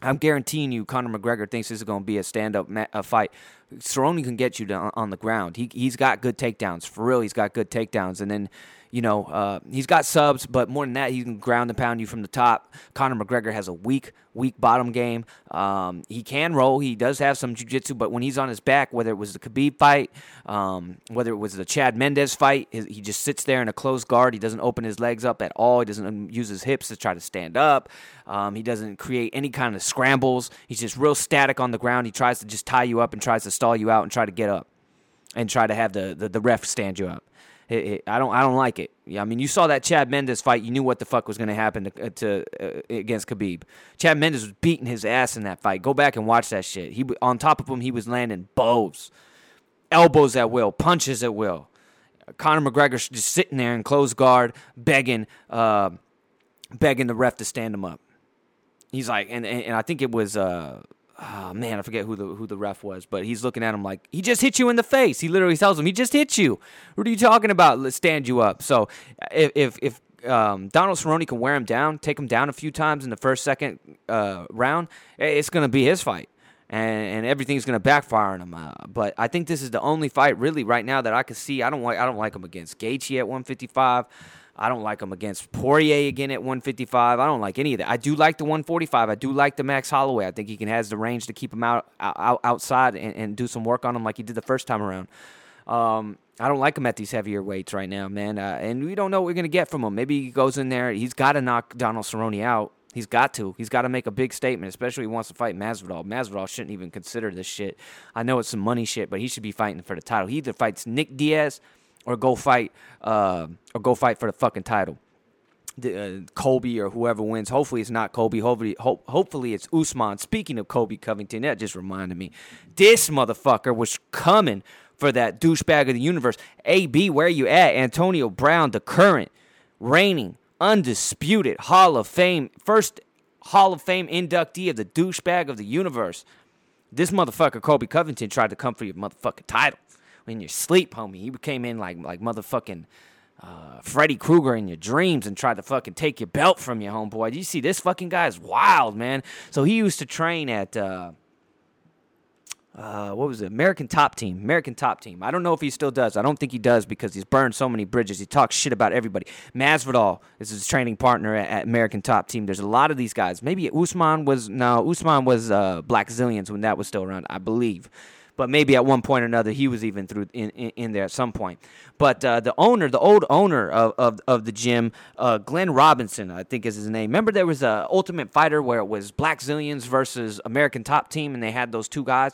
I'm guaranteeing you, Conor McGregor thinks this is going to be a stand up ma- fight. Cerrone can get you to, on the ground. He, he's got good takedowns. For real, he's got good takedowns. And then you know, uh, he's got subs, but more than that, he can ground and pound you from the top. Conor McGregor has a weak, weak bottom game. Um, he can roll. He does have some jiu-jitsu, but when he's on his back, whether it was the Khabib fight, um, whether it was the Chad Mendes fight, he just sits there in a closed guard. He doesn't open his legs up at all. He doesn't use his hips to try to stand up. Um, he doesn't create any kind of scrambles. He's just real static on the ground. He tries to just tie you up and tries to stall you out and try to get up and try to have the, the, the ref stand you up. It, it, I don't I don't like it. Yeah, I mean, you saw that Chad Mendes fight. You knew what the fuck was going to happen to, to uh, against Khabib. Chad Mendes was beating his ass in that fight. Go back and watch that shit. He on top of him, he was landing bows, elbows at will, punches at will. Conor McGregor just sitting there in closed guard, begging, uh, begging the ref to stand him up. He's like, and, and, and I think it was uh, oh man, I forget who the who the ref was, but he's looking at him like he just hit you in the face. He literally tells him he just hit you. What are you talking about? Let's stand you up. So if if, if um, Donald Cerrone can wear him down, take him down a few times in the first second uh, round, it's going to be his fight. And, and everything's gonna backfire on him, uh, but I think this is the only fight really right now that I can see. I don't like I don't like him against Gaethje at 155. I don't like him against Poirier again at 155. I don't like any of that. I do like the 145. I do like the Max Holloway. I think he can has the range to keep him out, out outside and, and do some work on him like he did the first time around. Um, I don't like him at these heavier weights right now, man. Uh, and we don't know what we're gonna get from him. Maybe he goes in there. He's got to knock Donald Cerrone out. He's got to. He's got to make a big statement, especially if he wants to fight Masvidal. Masvidal shouldn't even consider this shit. I know it's some money shit, but he should be fighting for the title. He either fights Nick Diaz or go fight uh, or go fight for the fucking title. The, uh, Colby or whoever wins. Hopefully it's not Colby. Hopefully, ho- hopefully it's Usman. Speaking of Colby Covington, that just reminded me. This motherfucker was coming for that douchebag of the universe. AB, where you at? Antonio Brown, the current, reigning, undisputed Hall of Fame, first Hall of Fame inductee of the douchebag of the universe. This motherfucker, Colby Covington, tried to come for your motherfucking title in your sleep, homie. He came in like like motherfucking uh, Freddy Krueger in your dreams and tried to fucking take your belt from your homeboy. You see, this fucking guy is wild, man. So he used to train at. Uh, uh, what was it? American Top Team. American Top Team. I don't know if he still does. I don't think he does because he's burned so many bridges. He talks shit about everybody. Masvidal is his training partner at, at American Top Team. There's a lot of these guys. Maybe Usman was no. Usman was uh, Blackzilians when that was still around, I believe but maybe at one point or another he was even through in, in, in there at some point. But uh, the owner, the old owner of, of, of the gym, uh, Glenn Robinson, I think is his name. Remember there was a Ultimate Fighter where it was Blackzilians versus American Top Team, and they had those two guys.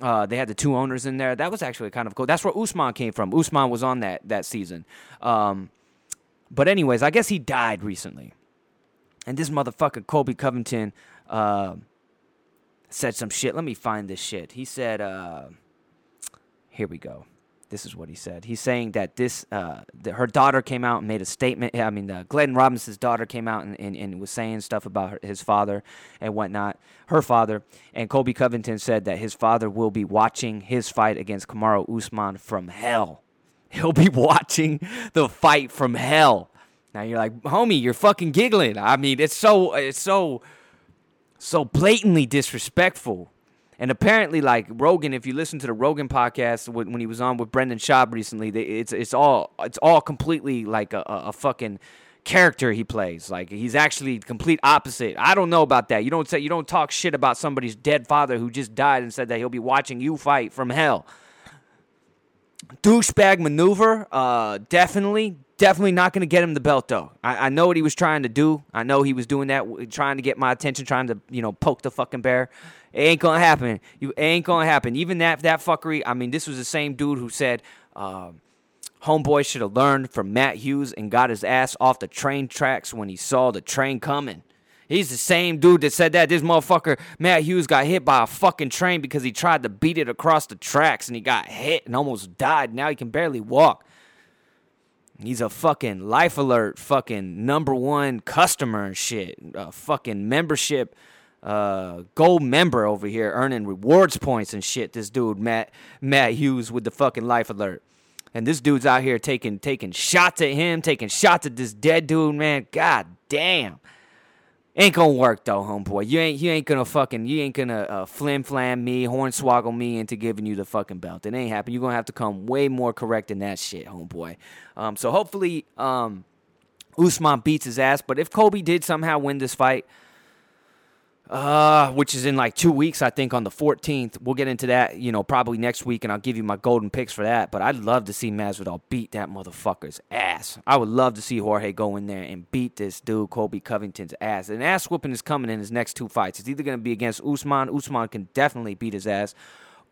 Uh, they had the two owners in there. That was actually kind of cool. That's where Usman came from. Usman was on that that season. Um, but anyways, I guess he died recently. And this motherfucker Colby Covington. Uh, said some shit. Let me find this shit. He said, uh, here we go. This is what he said. He's saying that this, uh, her daughter came out and made a statement. I mean, uh, Glenn Robinson's daughter came out and, and, and was saying stuff about her, his father and whatnot, her father. And Colby Covington said that his father will be watching his fight against Kamaru Usman from hell. He'll be watching the fight from hell. Now you're like, homie, you're fucking giggling. I mean, it's so, it's so so blatantly disrespectful. And apparently, like Rogan, if you listen to the Rogan podcast when, he was on with Brendan Schaub recently, it's it's all it's all completely like a, a fucking character he plays. Like he's actually complete opposite. I don't know about that. You don't say you don't talk shit about somebody's dead father who just died and said that he'll be watching you fight from hell. Douchebag maneuver, uh, definitely, definitely not going to get him the belt though. I, I know what he was trying to do. I know he was doing that, trying to get my attention, trying to you know poke the fucking bear. It ain't gonna happen. You ain't gonna happen. Even that that fuckery. I mean, this was the same dude who said. Um, Homeboy should have learned from Matt Hughes and got his ass off the train tracks when he saw the train coming. He's the same dude that said that. This motherfucker, Matt Hughes, got hit by a fucking train because he tried to beat it across the tracks and he got hit and almost died. Now he can barely walk. He's a fucking life alert, fucking number one customer and shit. A fucking membership, uh, gold member over here, earning rewards points and shit. This dude, Matt Matt Hughes, with the fucking life alert. And this dude's out here taking taking shots at him, taking shots at this dead dude, man. God damn. Ain't gonna work though, homeboy. You ain't you ain't gonna fucking you ain't gonna uh, flim flam me, hornswoggle me into giving you the fucking belt. It ain't happening. You're gonna have to come way more correct than that shit, homeboy. Um, so hopefully, um, Usman beats his ass. But if Colby did somehow win this fight, uh, which is in like two weeks, I think on the 14th. We'll get into that, you know, probably next week, and I'll give you my golden picks for that. But I'd love to see Masvidal beat that motherfucker's ass. I would love to see Jorge go in there and beat this dude, Colby Covington's ass. And ass whooping is coming in his next two fights. It's either going to be against Usman. Usman can definitely beat his ass,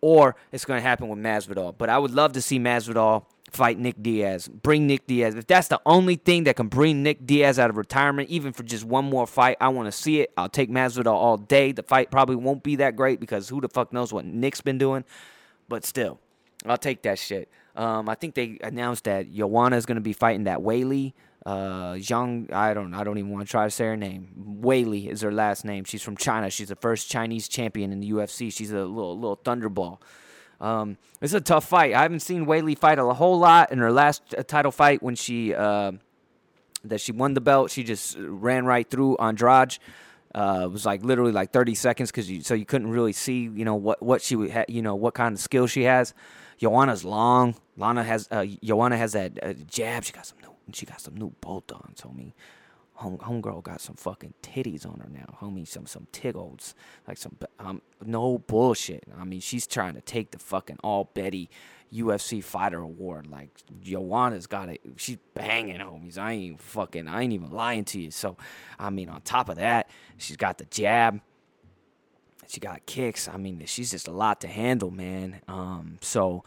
or it's going to happen with Masvidal. But I would love to see Masvidal fight Nick Diaz. Bring Nick Diaz. If that's the only thing that can bring Nick Diaz out of retirement, even for just one more fight, I want to see it. I'll take Masvidal all day. The fight probably won't be that great because who the fuck knows what Nick's been doing. But still, I'll take that shit. Um, I think they announced that Joanna is going to be fighting that Weili. Uh, Zhang, I don't, I don't even want to try to say her name. Weili is her last name. She's from China. She's the first Chinese champion in the UFC. She's a little, little thunderball. Um, this is a tough fight. I haven't seen Weili fight a whole lot in her last uh, title fight when she uh, that she won the belt. She just ran right through Andrade. Uh, it was like literally like 30 seconds because you so you couldn't really see you know what what she would ha- you know what kind of skill she has. Joanna's long. Lana has uh, Joanna has that uh, jab. She got some new she got some new bolt ons, homie. Home, homegirl got some fucking titties on her now, homie. Some some tiggles, like some um no bullshit. I mean, she's trying to take the fucking all Betty UFC fighter award. Like Joanna's got it. She's banging, homies. I ain't fucking. I ain't even lying to you. So, I mean, on top of that, she's got the jab. She got kicks. I mean, she's just a lot to handle, man. Um, so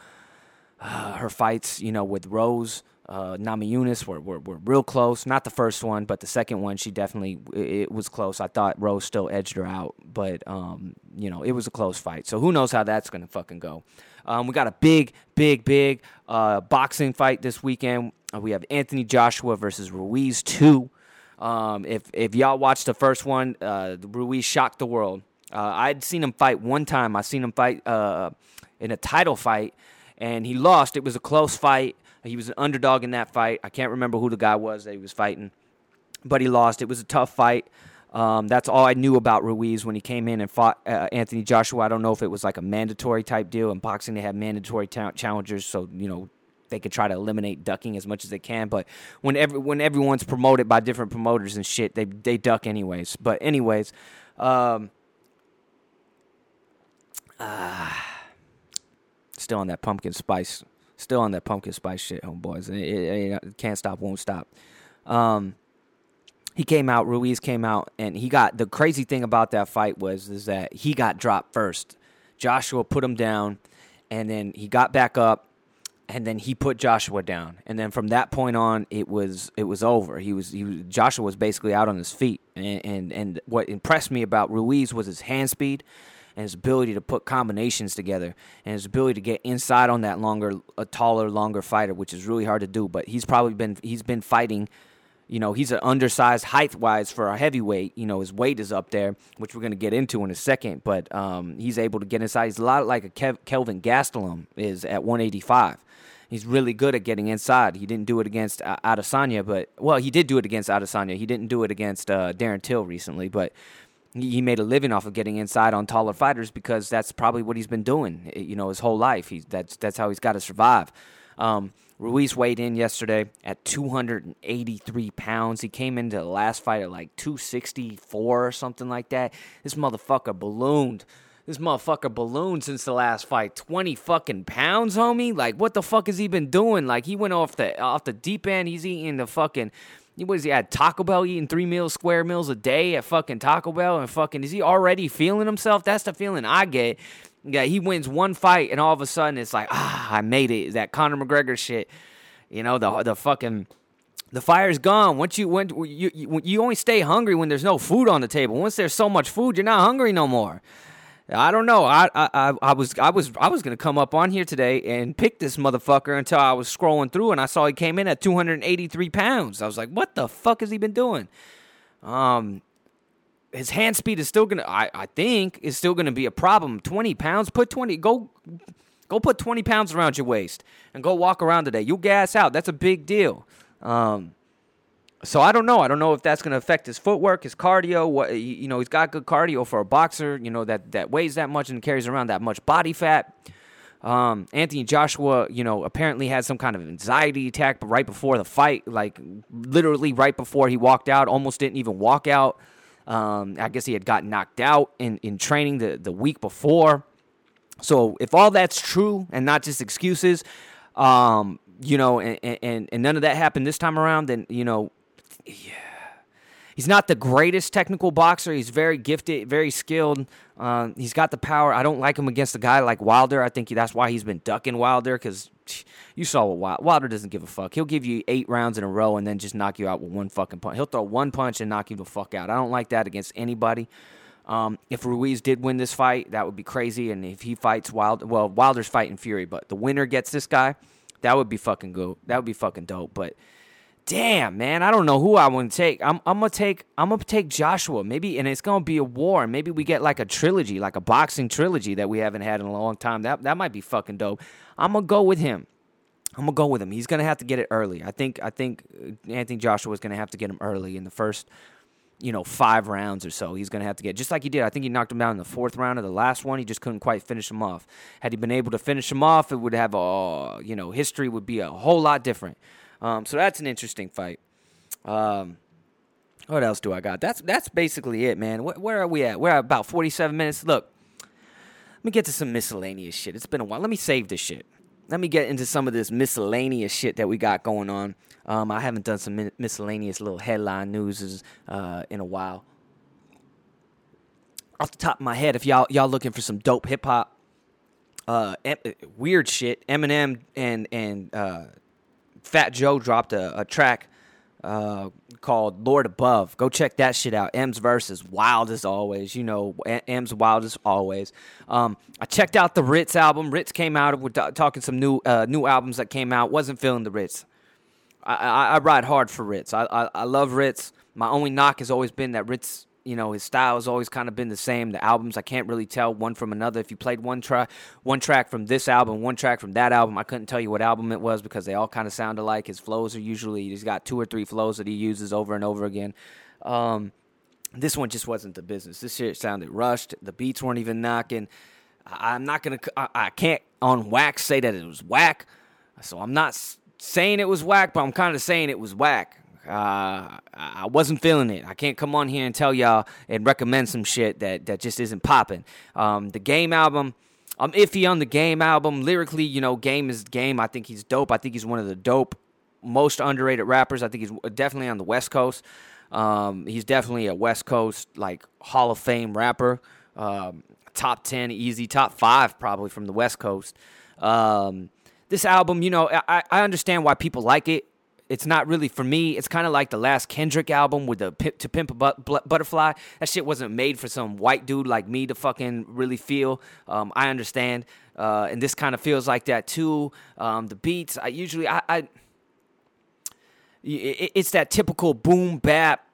uh, her fights, you know, with Rose uh, Namajunas were, were, were real close. Not the first one, but the second one, she definitely it was close. I thought Rose still edged her out, but um, you know it was a close fight. So who knows how that's gonna fucking go? Um, we got a big, big, big uh, boxing fight this weekend. Uh, we have Anthony Joshua versus Ruiz two. Um, if if y'all watched the first one, uh, Ruiz shocked the world. Uh, I'd seen him fight one time. I seen him fight in a title fight, and he lost. It was a close fight. He was an underdog in that fight. I can't remember who the guy was that he was fighting, but he lost. It was a tough fight. Um, that's all I knew about Ruiz when he came in and fought uh, Anthony Joshua. I don't know if it was like a mandatory type deal. In boxing, they have mandatory ta- challengers, so you know they could try to eliminate ducking as much as they can. But when every, when everyone's promoted by different promoters and shit, they they duck anyways. But anyways, um, uh, still on that pumpkin spice Still on that pumpkin spice shit, homeboys. It, it, it can't stop, won't stop. Um, he came out. Ruiz came out, and he got the crazy thing about that fight was is that he got dropped first. Joshua put him down, and then he got back up, and then he put Joshua down, and then from that point on, it was it was over. He was he was, Joshua was basically out on his feet, and, and and what impressed me about Ruiz was his hand speed and his ability to put combinations together and his ability to get inside on that longer, a taller, longer fighter, which is really hard to do. But he's probably been he's been fighting. You know, he's an undersized height wise for a heavyweight. You know, his weight is up there, which we're going to get into in a second. But um, he's able to get inside. He's a lot like a Kev- Kelvin Gastelum is at 185 he's really good at getting inside. He didn't do it against uh, Adesanya, but well, he did do it against Adesanya. He didn't do it against uh, Darren Till recently, but he, he made a living off of getting inside on taller fighters because that's probably what he's been doing, eh, you know, his whole life. He's that's that's how he's got to survive. Um, Ruiz weighed in yesterday at 283 pounds. He came into the last fight at like 264 or something like that. This motherfucker ballooned. This motherfucker ballooned since the last fight. 20 fucking pounds, homie. Like, what the fuck has he been doing? Like, he went off the off the deep end. He's eating the fucking. He was he had Taco Bell eating three meals, square meals a day at fucking Taco Bell, and fucking is he already feeling himself? That's the feeling I get. Yeah, he wins one fight, and all of a sudden it's like, ah, I made it. That Conor McGregor shit. You know, the the fucking the fire's gone. Once you when you, you you only stay hungry when there's no food on the table. Once there's so much food, you're not hungry no more. I don't know. I, I I was I was I was gonna come up on here today and pick this motherfucker until I was scrolling through and I saw he came in at 283 pounds. I was like, what the fuck has he been doing? Um, his hand speed is still gonna. I I think is still gonna be a problem. 20 pounds. Put 20. Go go put 20 pounds around your waist and go walk around today. You'll gas out. That's a big deal. Um, so I don't know. I don't know if that's going to affect his footwork, his cardio. What you know, he's got good cardio for a boxer. You know that that weighs that much and carries around that much body fat. Um, Anthony Joshua, you know, apparently had some kind of anxiety attack, right before the fight, like literally right before he walked out, almost didn't even walk out. Um, I guess he had gotten knocked out in, in training the, the week before. So if all that's true and not just excuses, um, you know, and, and, and none of that happened this time around, then, you know, yeah. He's not the greatest technical boxer. He's very gifted, very skilled. Um, he's got the power. I don't like him against a guy like Wilder. I think that's why he's been ducking Wilder because you saw what Wilder, Wilder doesn't give a fuck. He'll give you eight rounds in a row and then just knock you out with one fucking punch. He'll throw one punch and knock you the fuck out. I don't like that against anybody. Um, if Ruiz did win this fight, that would be crazy. And if he fights Wilder, well, Wilder's fighting Fury, but the winner gets this guy, that would be fucking good. That would be fucking dope. But damn, man, I don't know who I want to take. I'm, I'm gonna take I'm gonna take Joshua. Maybe and it's gonna be a war. Maybe we get like a trilogy, like a boxing trilogy that we haven't had in a long time. That that might be fucking dope. I'm gonna go with him. I'm gonna go with him. He's gonna have to get it early. I think I think uh, Anthony Joshua is gonna have to get him early in the first, you know, five rounds or so. He's gonna have to get just like he did. I think he knocked him down in the fourth round of the last one. He just couldn't quite finish him off. Had he been able to finish him off, it would have a you know history would be a whole lot different. Um, so that's an interesting fight. Um, what else do I got? That's that's basically it, man. Where, where are we at? We're at about 47 minutes. Look, let me get to some miscellaneous shit. It's been a while. Let me save this shit. Let me get into some of this miscellaneous shit that we got going on. Um, I haven't done some mi- miscellaneous little headline news uh, in a while. Off the top of my head, if y'all y'all looking for some dope hip hop, uh, em- weird shit, Eminem and and uh, Fat Joe dropped a, a track uh, called Lord Above. Go check that shit out. Em's verse is wild as always. You know, Em's wild as always. Um, I checked out the Rittz album. Rittz came out. We're talking some new uh, new albums that came out. Wasn't feeling the Rittz. I, I, I ride hard for Rittz. I, I, I love Rittz. My only knock has always been that Rittz you know his style has always kind of been the same. The albums i can't really tell one from another. If you played one track one track from this album one track from that album i couldn't tell you what album it was because they all kind of sound alike. His flows are usually he's got two or three flows that he uses over and over again. Um, this one just wasn't the business. This shit sounded rushed. The beats weren't even knocking. I'm not gonna I, I can't on wax say that it was whack. So i'm not saying it was whack but i'm kind of saying it was whack uh, I wasn't feeling it. I can't come on here and tell y'all and recommend some shit that, that just isn't popping. Um, the game album, I'm iffy on the game album. Lyrically, you know, game is game. I think he's dope. I think he's one of the dope, most underrated rappers. I think he's definitely on the West Coast. Um, he's definitely a West Coast like Hall of Fame rapper. Um, top ten, easy, top five probably from the West Coast. Um, this album, you know, I, I understand why people like it it's not really for me. It's kind of like the last Kendrick album with the Pip, to Pimp a but, Butterfly. That shit wasn't made for some white dude like me to fucking really feel. Um, I understand, uh, and this kind of feels like that too. Um, the beats, I usually, I, I it, it's that typical boom bap,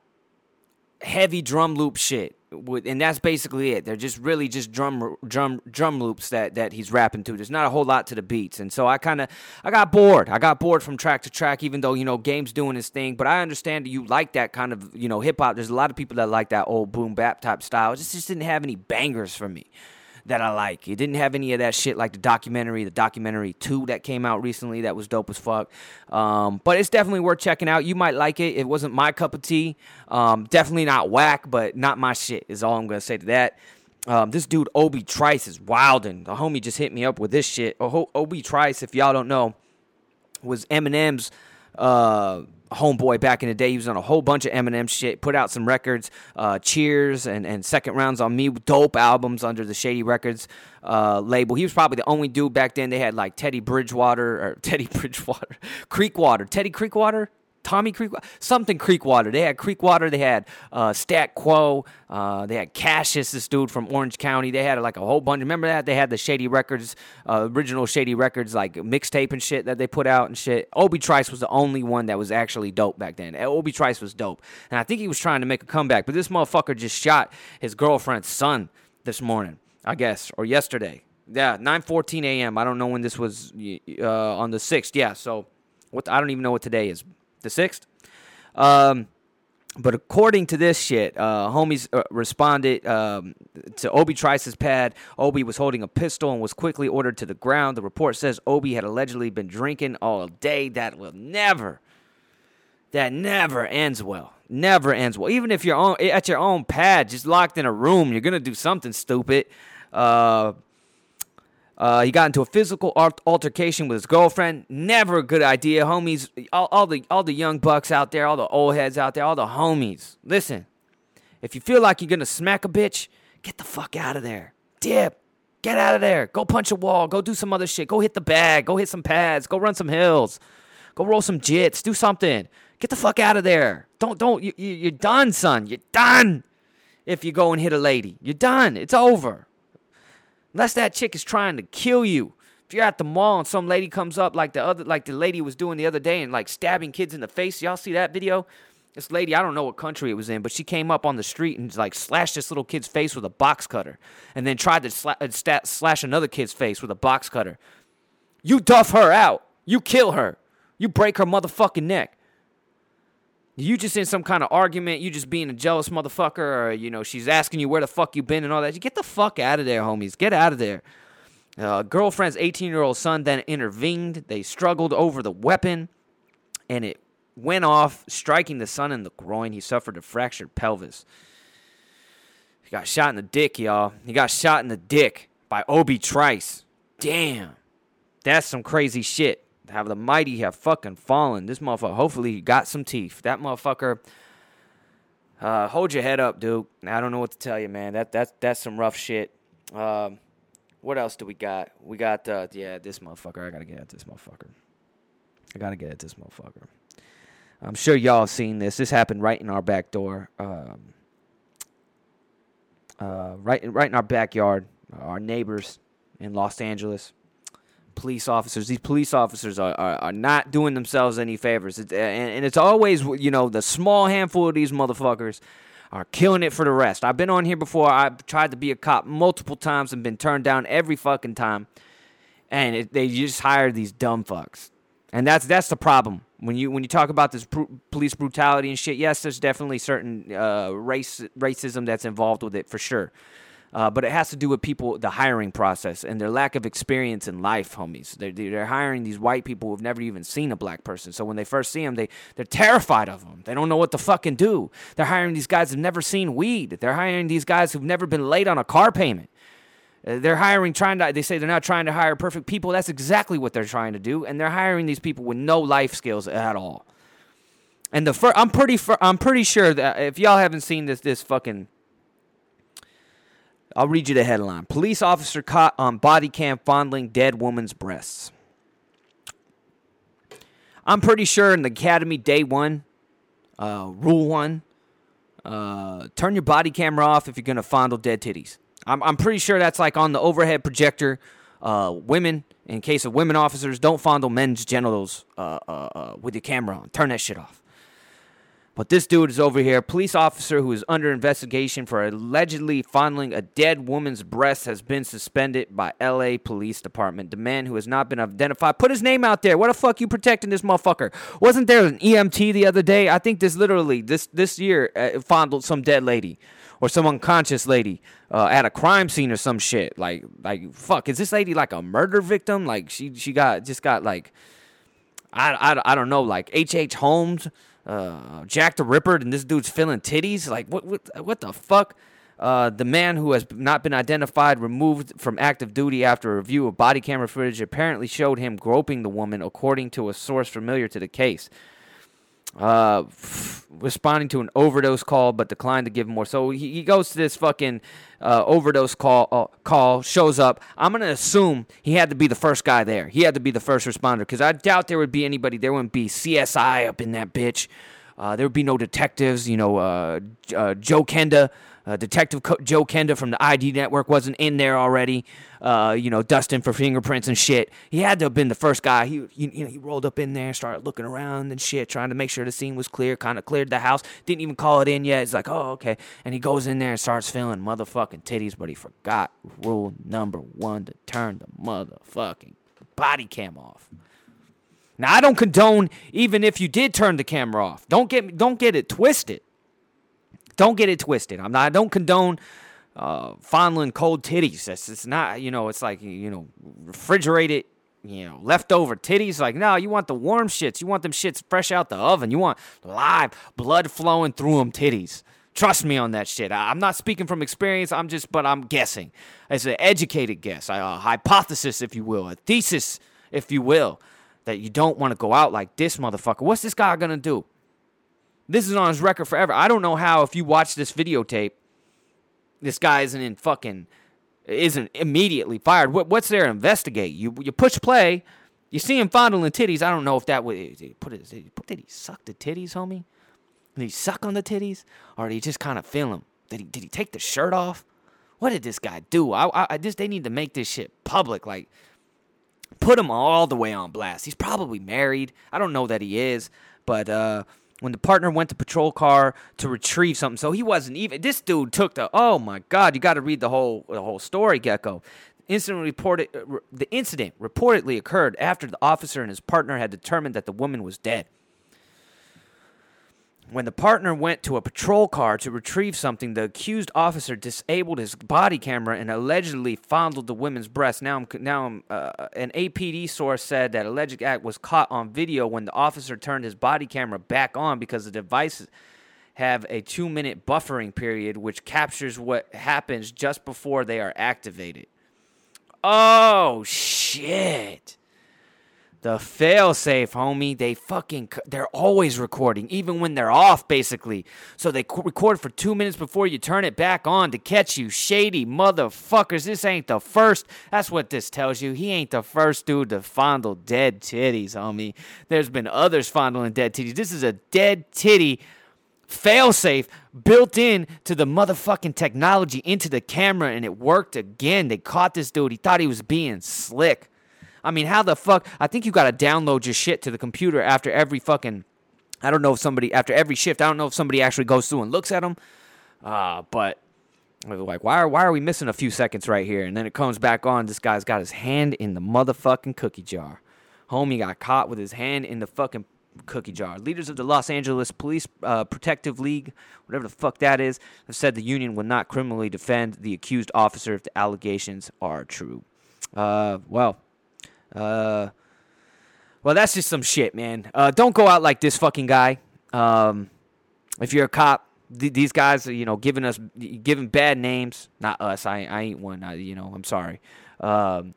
heavy drum loop shit with, and that's basically it. They're just really just drum drum drum loops that that he's rapping to. There's not a whole lot to the beats, and so I kind of I got bored. I got bored from track to track, even though you know Game's doing his thing. But I understand that you like that kind of you know hip hop. There's a lot of people that like that old boom bap type style. It just just didn't have any bangers for me that I like. It didn't have any of that shit like the documentary, the documentary two that came out recently that was dope as fuck. Um, but it's definitely worth checking out. You might like it. It wasn't my cup of tea. Um, definitely not whack, but not my shit is all I'm gonna say to that. Um, this dude Obi Trice is wildin'. The homie just hit me up with this shit. Oh, Obi Trice, if y'all don't know, was Eminem's uh, homeboy back in the day. He was on a whole bunch of Eminem shit, put out some records, uh, Cheers and, and Second Rounds on Me, dope albums under the Shady Records uh, label. He was probably the only dude back then. They had like Teddy Bridgewater or Teddy Bridgewater, Creekwater, Teddy Creekwater. Tommy Creek, something Creek Water. They had Creek Water. They had uh, Stat Quo. Uh, they had Cashis, this dude from Orange County. They had like a whole bunch. Remember that? They had the Shady Records, uh, original Shady Records, like mixtape and shit that they put out and shit. Obi Trice was the only one that was actually dope back then. Obi Trice was dope. And I think he was trying to make a comeback, but this motherfucker just shot his girlfriend's son this morning, I guess, or yesterday. Yeah, 9:14 a.m. I don't know when this was uh, on the 6th. Yeah, so what I don't even know what today is the sixth. Um, but according to this shit, uh, homies uh, responded um, to Obi Trice's pad. Obi was holding a pistol and was quickly ordered to the ground. The report says Obi had allegedly been drinking all day. That will never, that never ends well. Never ends well. Even if you're on, at your own pad, just locked in a room, you're gonna do something stupid. Uh, uh, he got into a physical altercation with his girlfriend. Never a good idea, homies. All, all, the all the young bucks out there, all the old heads out there, all the homies. Listen, if you feel like you're gonna smack a bitch, get the fuck out of there. Dip. Get out of there. Go punch a wall. Go do some other shit. Go hit the bag. Go hit some pads. Go run some hills. Go roll some jits. Do something. Get the fuck out of there. Don't don't. You, you, you're done, son. You're done. If you go and hit a lady, you're done. It's over. Unless that chick is trying to kill you. If you're at the mall and some lady comes up like the other like the lady was doing the other day and like stabbing kids in the face, y'all see that video? This lady, I don't know what country it was in, but she came up on the street and like slashed this little kid's face with a box cutter, and then tried to sla- uh, slash another kid's face with a box cutter. You duff her out. You kill her. You break her motherfucking neck you just in some kind of argument, you just being a jealous motherfucker, or you know, she's asking you where the fuck you been and all that. You get the fuck out of there, homies. Get out of there. Uh, girlfriend's 18 year old son then intervened. They struggled over the weapon, and it went off, striking the son in the groin. He suffered a fractured pelvis. He got shot in the dick, y'all. He got shot in the dick by Obi Trice. Damn. That's some crazy shit have the mighty have fucking fallen. This motherfucker, hopefully, he got some teeth. That motherfucker, uh, hold your head up, dude. I don't know what to tell you, man. That that's that's some rough shit. Um, what else do we got? We got uh, yeah, this motherfucker. I gotta get at this motherfucker. I gotta get at this motherfucker. I'm sure y'all have seen this. This happened right in our back door. Um, uh, right, in right in our backyard. Our neighbors in Los Angeles police officers. These police officers are, are, are not doing themselves any favors. It, and, and it's always, you know, the small handful of these motherfuckers are killing it for the rest. I've been on here before. I've tried to be a cop multiple times and been turned down every fucking time. And it, they just hire these dumb fucks. And that's that's the problem when you when you talk about this pr- police brutality and shit. Yes, there's definitely certain uh, race racism that's involved with it for sure. Uh, but it has to do with people, the hiring process, and their lack of experience in life, homies. They're, they're hiring these white people who've never even seen a black person. So when they first see them, they, they're terrified of them. They don't know what to fucking do. They're hiring these guys who've never seen weed. They're hiring these guys who've never been late on a car payment. Uh, they're hiring, trying to, they say they're not trying to hire perfect people. That's exactly what they're trying to do. And they're hiring these people with no life skills at all. And the first, I'm pretty, I'm pretty sure that if y'all haven't seen this, this fucking I'll read you the headline Police officer caught on body cam fondling dead woman's breasts. I'm pretty sure in the academy, day one, uh, rule one, uh, turn your body camera off if you're going to fondle dead titties. I'm, I'm pretty sure that's like on the overhead projector. Uh, women, in case of women officers, don't fondle men's genitals uh, uh, uh, with your camera on. Turn that shit off. But this dude is over here. Police officer who is under investigation for allegedly fondling a dead woman's breast has been suspended by LA Police Department. The man who has not been identified put his name out there. What the fuck you protecting this motherfucker? Wasn't there an EMT the other day? I think this literally this this year uh, fondled some dead lady or some unconscious lady uh, at a crime scene or some shit. Like like fuck, is this lady like a murder victim? Like she she got just got like I I, I don't know like H H Holmes uh, Jack the Ripper, and this dude's filling titties. Like, what, what, what the fuck? Uh, the man who has not been identified removed from active duty after a review of body camera footage apparently showed him groping the woman, according to a source familiar to the case. Uh, responding to an overdose call, but declined to give more. So he, he goes to this fucking uh, overdose call. Uh, call shows up. I'm gonna assume he had to be the first guy there. He had to be the first responder because I doubt there would be anybody. There wouldn't be CSI up in that bitch. Uh, there would be no detectives. You know, uh, uh, Joe Kenda uh, Detective Co- Joe Kenda from the ID network wasn't in there already, uh, you know, dusting for fingerprints and shit. He had to have been the first guy. He, you, you know, he rolled up in there, started looking around and shit, trying to make sure the scene was clear. Kind of cleared the house. Didn't even call it in yet. He's like, oh, okay. And he goes in there and starts feeling motherfucking titties, but he forgot rule number one to turn the motherfucking body cam off. Now I don't condone even if you did turn the camera off. Don't get don't get it twisted. Don't get it twisted. I'm not. I don't condone uh, fondling cold titties. It's, it's not. You know. It's like you know, refrigerated. You know, leftover titties. Like no, you want the warm shits. You want them shits fresh out the oven. You want live blood flowing through them titties. Trust me on that shit. I, am not speaking from experience. I'm just, but I'm guessing. It's an educated guess, a hypothesis, if you will, a thesis, if you will, that you don't want to go out like this motherfucker. What's this guy gonna do? This is on his record forever. I don't know how if you watch this videotape, this guy isn't in fucking isn't immediately fired. What, what's there to investigate? You you push play, you see him fondling titties. I don't know if that would put it. Did he, suck the titties, homie? Did he suck on the titties, or did he just kind of feel them? Did he did he take the shirt off? What did this guy do? I, I just they need to make this shit public. Like put him all the way on blast. He's probably married. I don't know that he is, but uh when the partner went to patrol car to retrieve something. So he wasn't even. This dude took the. Oh my God! You got to read the whole the whole story, Gecko. Incident reported. Uh, the incident reportedly occurred after the officer and his partner had determined that the woman was dead. When the partner went to a patrol car to retrieve something, the accused officer disabled his body camera and allegedly fondled the woman's breast. Now, now uh, an APD source said that alleged act was caught on video when the officer turned his body camera back on because the devices have a two minute buffering period, which captures what happens just before they are activated. Oh, shit. The failsafe, homie. They fucking they're always recording, even when they're off, basically. So they record for two minutes before you turn it back on to catch you, shady motherfuckers. This ain't the first. That's what this tells you. He ain't the first dude to fondle dead titties, homie. There's been others fondling dead titties. This is a dead titty failsafe built in to the motherfucking technology into the camera, and it worked again. They caught this dude. He thought he was being slick. I mean, how the fuck? I think you got to download your shit to the computer after every fucking. I don't know if somebody after every shift. I don't know if somebody actually goes through and looks at them. Uh, but like, why are why are we missing a few seconds right here? And then it comes back on. This guy's got his hand in the motherfucking cookie jar. Homie got caught with his hand in the fucking cookie jar. Leaders of the Los Angeles Police uh, Protective League, whatever the fuck that is, have said the union will not criminally defend the accused officer if the allegations are true. Uh, well, uh, well, that's just some shit, man. Uh, don't go out like this fucking guy. Um, if you're a cop, th- these guys are, you know, giving us, giving bad names. Not us. I, I ain't one. I, you know, I'm sorry. Um,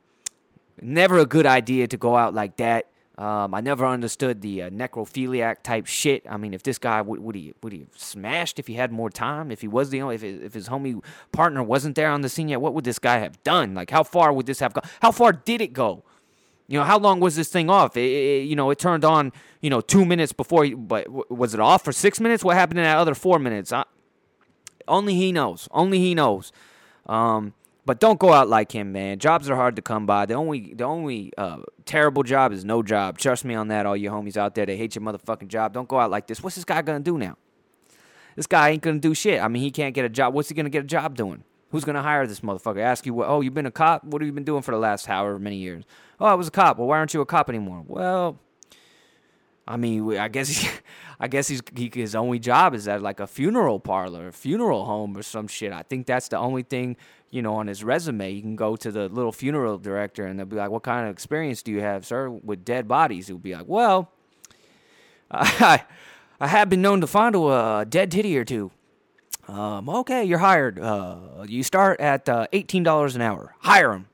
never a good idea to go out like that. Um, I never understood the uh, necrophiliac type shit. I mean, if this guy would, would he would he have smashed if he had more time? If he was the only if if his homie partner wasn't there on the scene yet, what would this guy have done? Like, how far would this have gone? How far did it go? You know, how long was this thing off? It, it, you know, it turned on, you know, two minutes before, but was it off for six minutes? What happened in that other four minutes? I, only he knows. Only he knows. Um, but don't go out like him, man. Jobs are hard to come by. The only, the only uh, terrible job is no job. Trust me on that, all you homies out there that hate your motherfucking job. Don't go out like this. What's this guy gonna do now? This guy ain't gonna do shit. I mean, he can't get a job. What's he gonna get a job doing? Who's gonna hire this motherfucker? Ask you, what, oh, you've been a cop? What have you been doing for the last however many years? Oh, I was a cop. Well, why aren't you a cop anymore? Well, I mean, I guess he, I guess he's he, his only job is at like a funeral parlor, a funeral home, or some shit. I think that's the only thing you know on his resume. You can go to the little funeral director and they'll be like, "What kind of experience do you have, sir, with dead bodies?" He'll be like, "Well, I I have been known to fondle a dead titty or two. Um, okay, you're hired. Uh, you start at uh, eighteen dollars an hour. Hire him.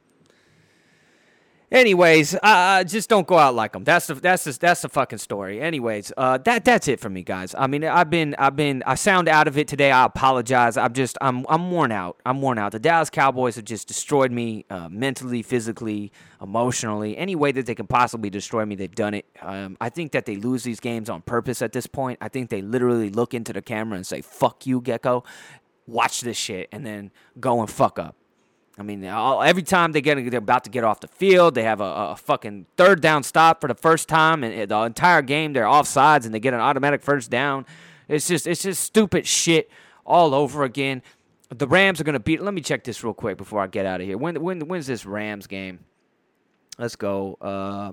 Anyways, uh, just don't go out like them. That's the that's the, that's the fucking story. Anyways, uh, that that's it for me, guys. I mean, I've been I've been I sound out of it today. I apologize. I'm just I'm I'm worn out. I'm worn out. The Dallas Cowboys have just destroyed me uh, mentally, physically, emotionally. Any way that they can possibly destroy me, they've done it. Um, I think that they lose these games on purpose at this point. I think they literally look into the camera and say "fuck you, Gecko." Watch this shit, and then go and fuck up. I mean, all, every time they get they're about to get off the field, they have a, a fucking third down stop for the first time, and the entire game they're offsides, and they get an automatic first down. It's just it's just stupid shit all over again. The Rams are gonna beat. Let me check this real quick before I get out of here. When when when's this Rams game? Let's go. Uh,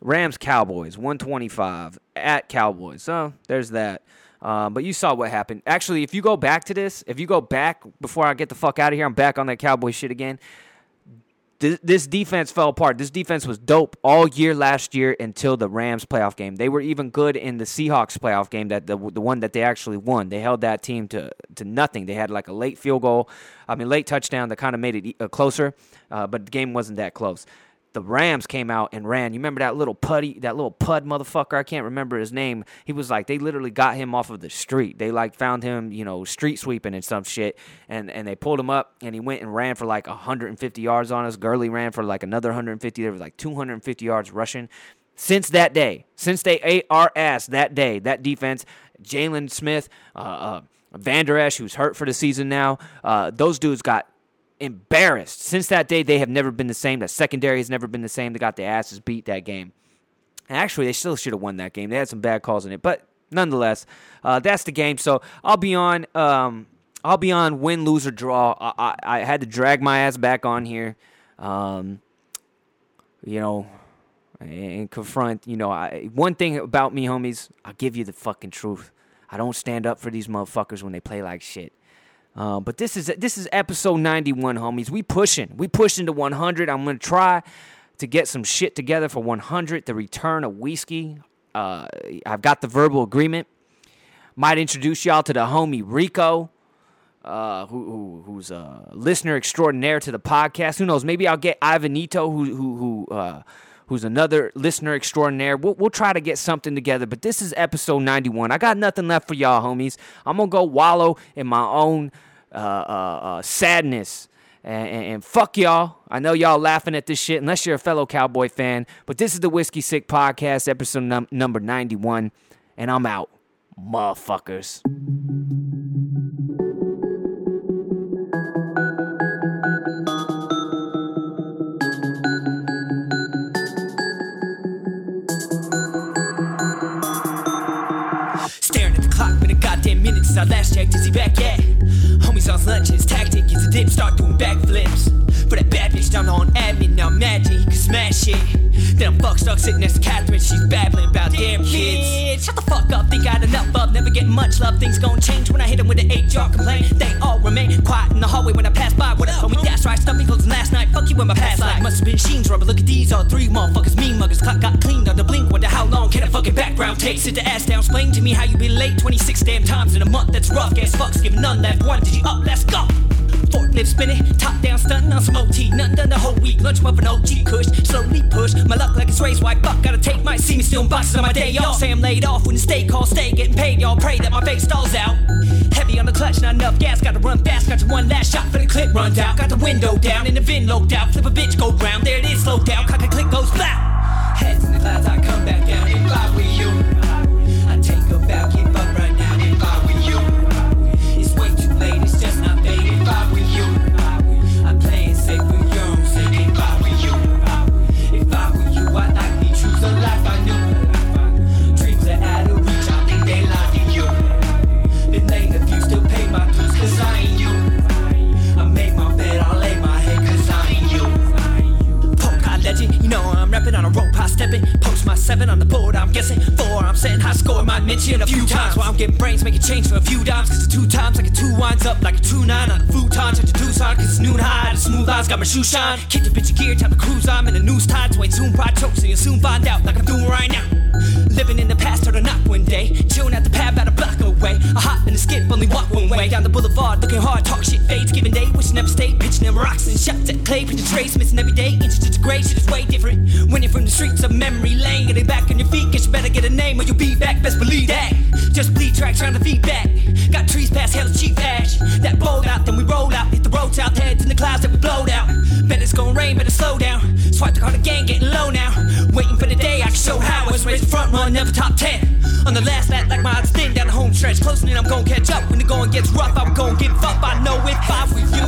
Rams Cowboys 125 at Cowboys. So there's that. Um, but you saw what happened. Actually, if you go back to this, if you go back before I get the fuck out of here, I'm back on that Cowboy shit again. This, this defense fell apart. This defense was dope all year last year until the Rams playoff game. They were even good in the Seahawks playoff game, that the the one that they actually won. They held that team to to nothing. They had like a late field goal, I mean late touchdown that kind of made it uh, closer, uh, but the game wasn't that close the Rams came out and ran. You remember that little putty, that little pud motherfucker? I can't remember his name. He was like, they literally got him off of the street. They like found him, you know, street sweeping and some shit, and and they pulled him up, and he went and ran for like 150 yards on us. Gurley ran for like another 150. There was like 250 yards rushing. Since that day, since they ate our ass that day, that defense, Jaylon Smith, uh, uh, Vander Esch, who's hurt for the season now, uh, those dudes got embarrassed. Since that day, they have never been the same. The secondary has never been the same. They got their asses beat that game. And actually, they still should have won that game. They had some bad calls in it, but nonetheless, uh, that's the game. So I'll be on. Um, I'll be on win, lose or draw. I, I, I had to drag my ass back on here. Um, you know, and confront. You know, I, one thing about me, homies, I'll give you the fucking truth. I don't stand up for these motherfuckers when they play like shit. Uh, but this is this is episode 91, homies. We pushing. We pushing to 100. I'm gonna try to get some shit together for 100. The return of whiskey. Uh, I've got the verbal agreement. Might introduce y'all to the homie Rico, uh, who, who, who's a listener extraordinaire to the podcast. Who knows? Maybe I'll get Ivanito, who who who uh, who's another listener extraordinaire. We'll, we'll try to get something together, but this is episode 91. I got nothing left for y'all, homies. I'm going to go wallow in my own uh, uh, uh, sadness. And, and, and, fuck y'all. I know y'all laughing at this shit unless you're a fellow Cowboy fan, but this is the Whiskey Sick Podcast, episode num- number 91, and I'm out, motherfuckers. I last checked, is he back yet? Homies on lunch, his tactic is a dip, start doing backflips. Down on admin, now imagine he smash it. Then I'm fuck stuck sitting next to Catherine, she's babbling about damn kids. Shut the fuck up, think I had enough of, never getting much love. Things gon' change when I hit them with an HR complaint. They all remain quiet in the hallway when I pass by. What up, homie? That's right, stuffing closing last night. Fuck you in my past life. Must have been Sheen's rubber. Look at these all three motherfuckers, mean muggers. Clock got cleaned on the blink. Wonder how long can a fucking background take? Sit the ass down, explain to me how you been late 26 damn times in a month. That's rough. Gas fucks, giving none left. One, did you up? Let's go. Forklift spinning, top down stunting on some OT. Nothing done the whole week. Lunch muffin OG kush, slowly push. My luck like it's raised. Why fuck? Gotta take my see me still in boxes on my day off. Say I'm laid off when the state calls, stay getting paid. Y'all pray that my face stalls out. Heavy on the clutch, not enough gas. Gotta run fast. Got your one last shot for the clip runs out. Got the window down and the VIN locked out. Flip a bitch, go round. There it is, slow down. Cock a click goes flat. Heads in the clouds, I come back down. If I were you, my shoe shine. Kick the bitch gear, time to cruise. I'm in the news tides. Wait, soon pride chokes, so you'll soon find out like I'm doing right now. Living in the past, a knock one day. Chilling at the pad, about a block away. A hop and a skip, only walk one way. Down the boulevard, looking hard, talk shit, fades, giving day. Wishing never stayed, pitching them rocks and shots at clay. Pitching trace, missing every day. Inches to the grade, shit is way different. When from the streets of memory lane, getting back on your feet, guess you better get a name or you'll be back. Best believe that. Just bleed tracks, trying to feedback. Never top 10. On the last lap, like my odds thin down the home stretch. Closing in, I'm gonna catch up. When the going gets rough, I'm gonna give up. I know if I with you.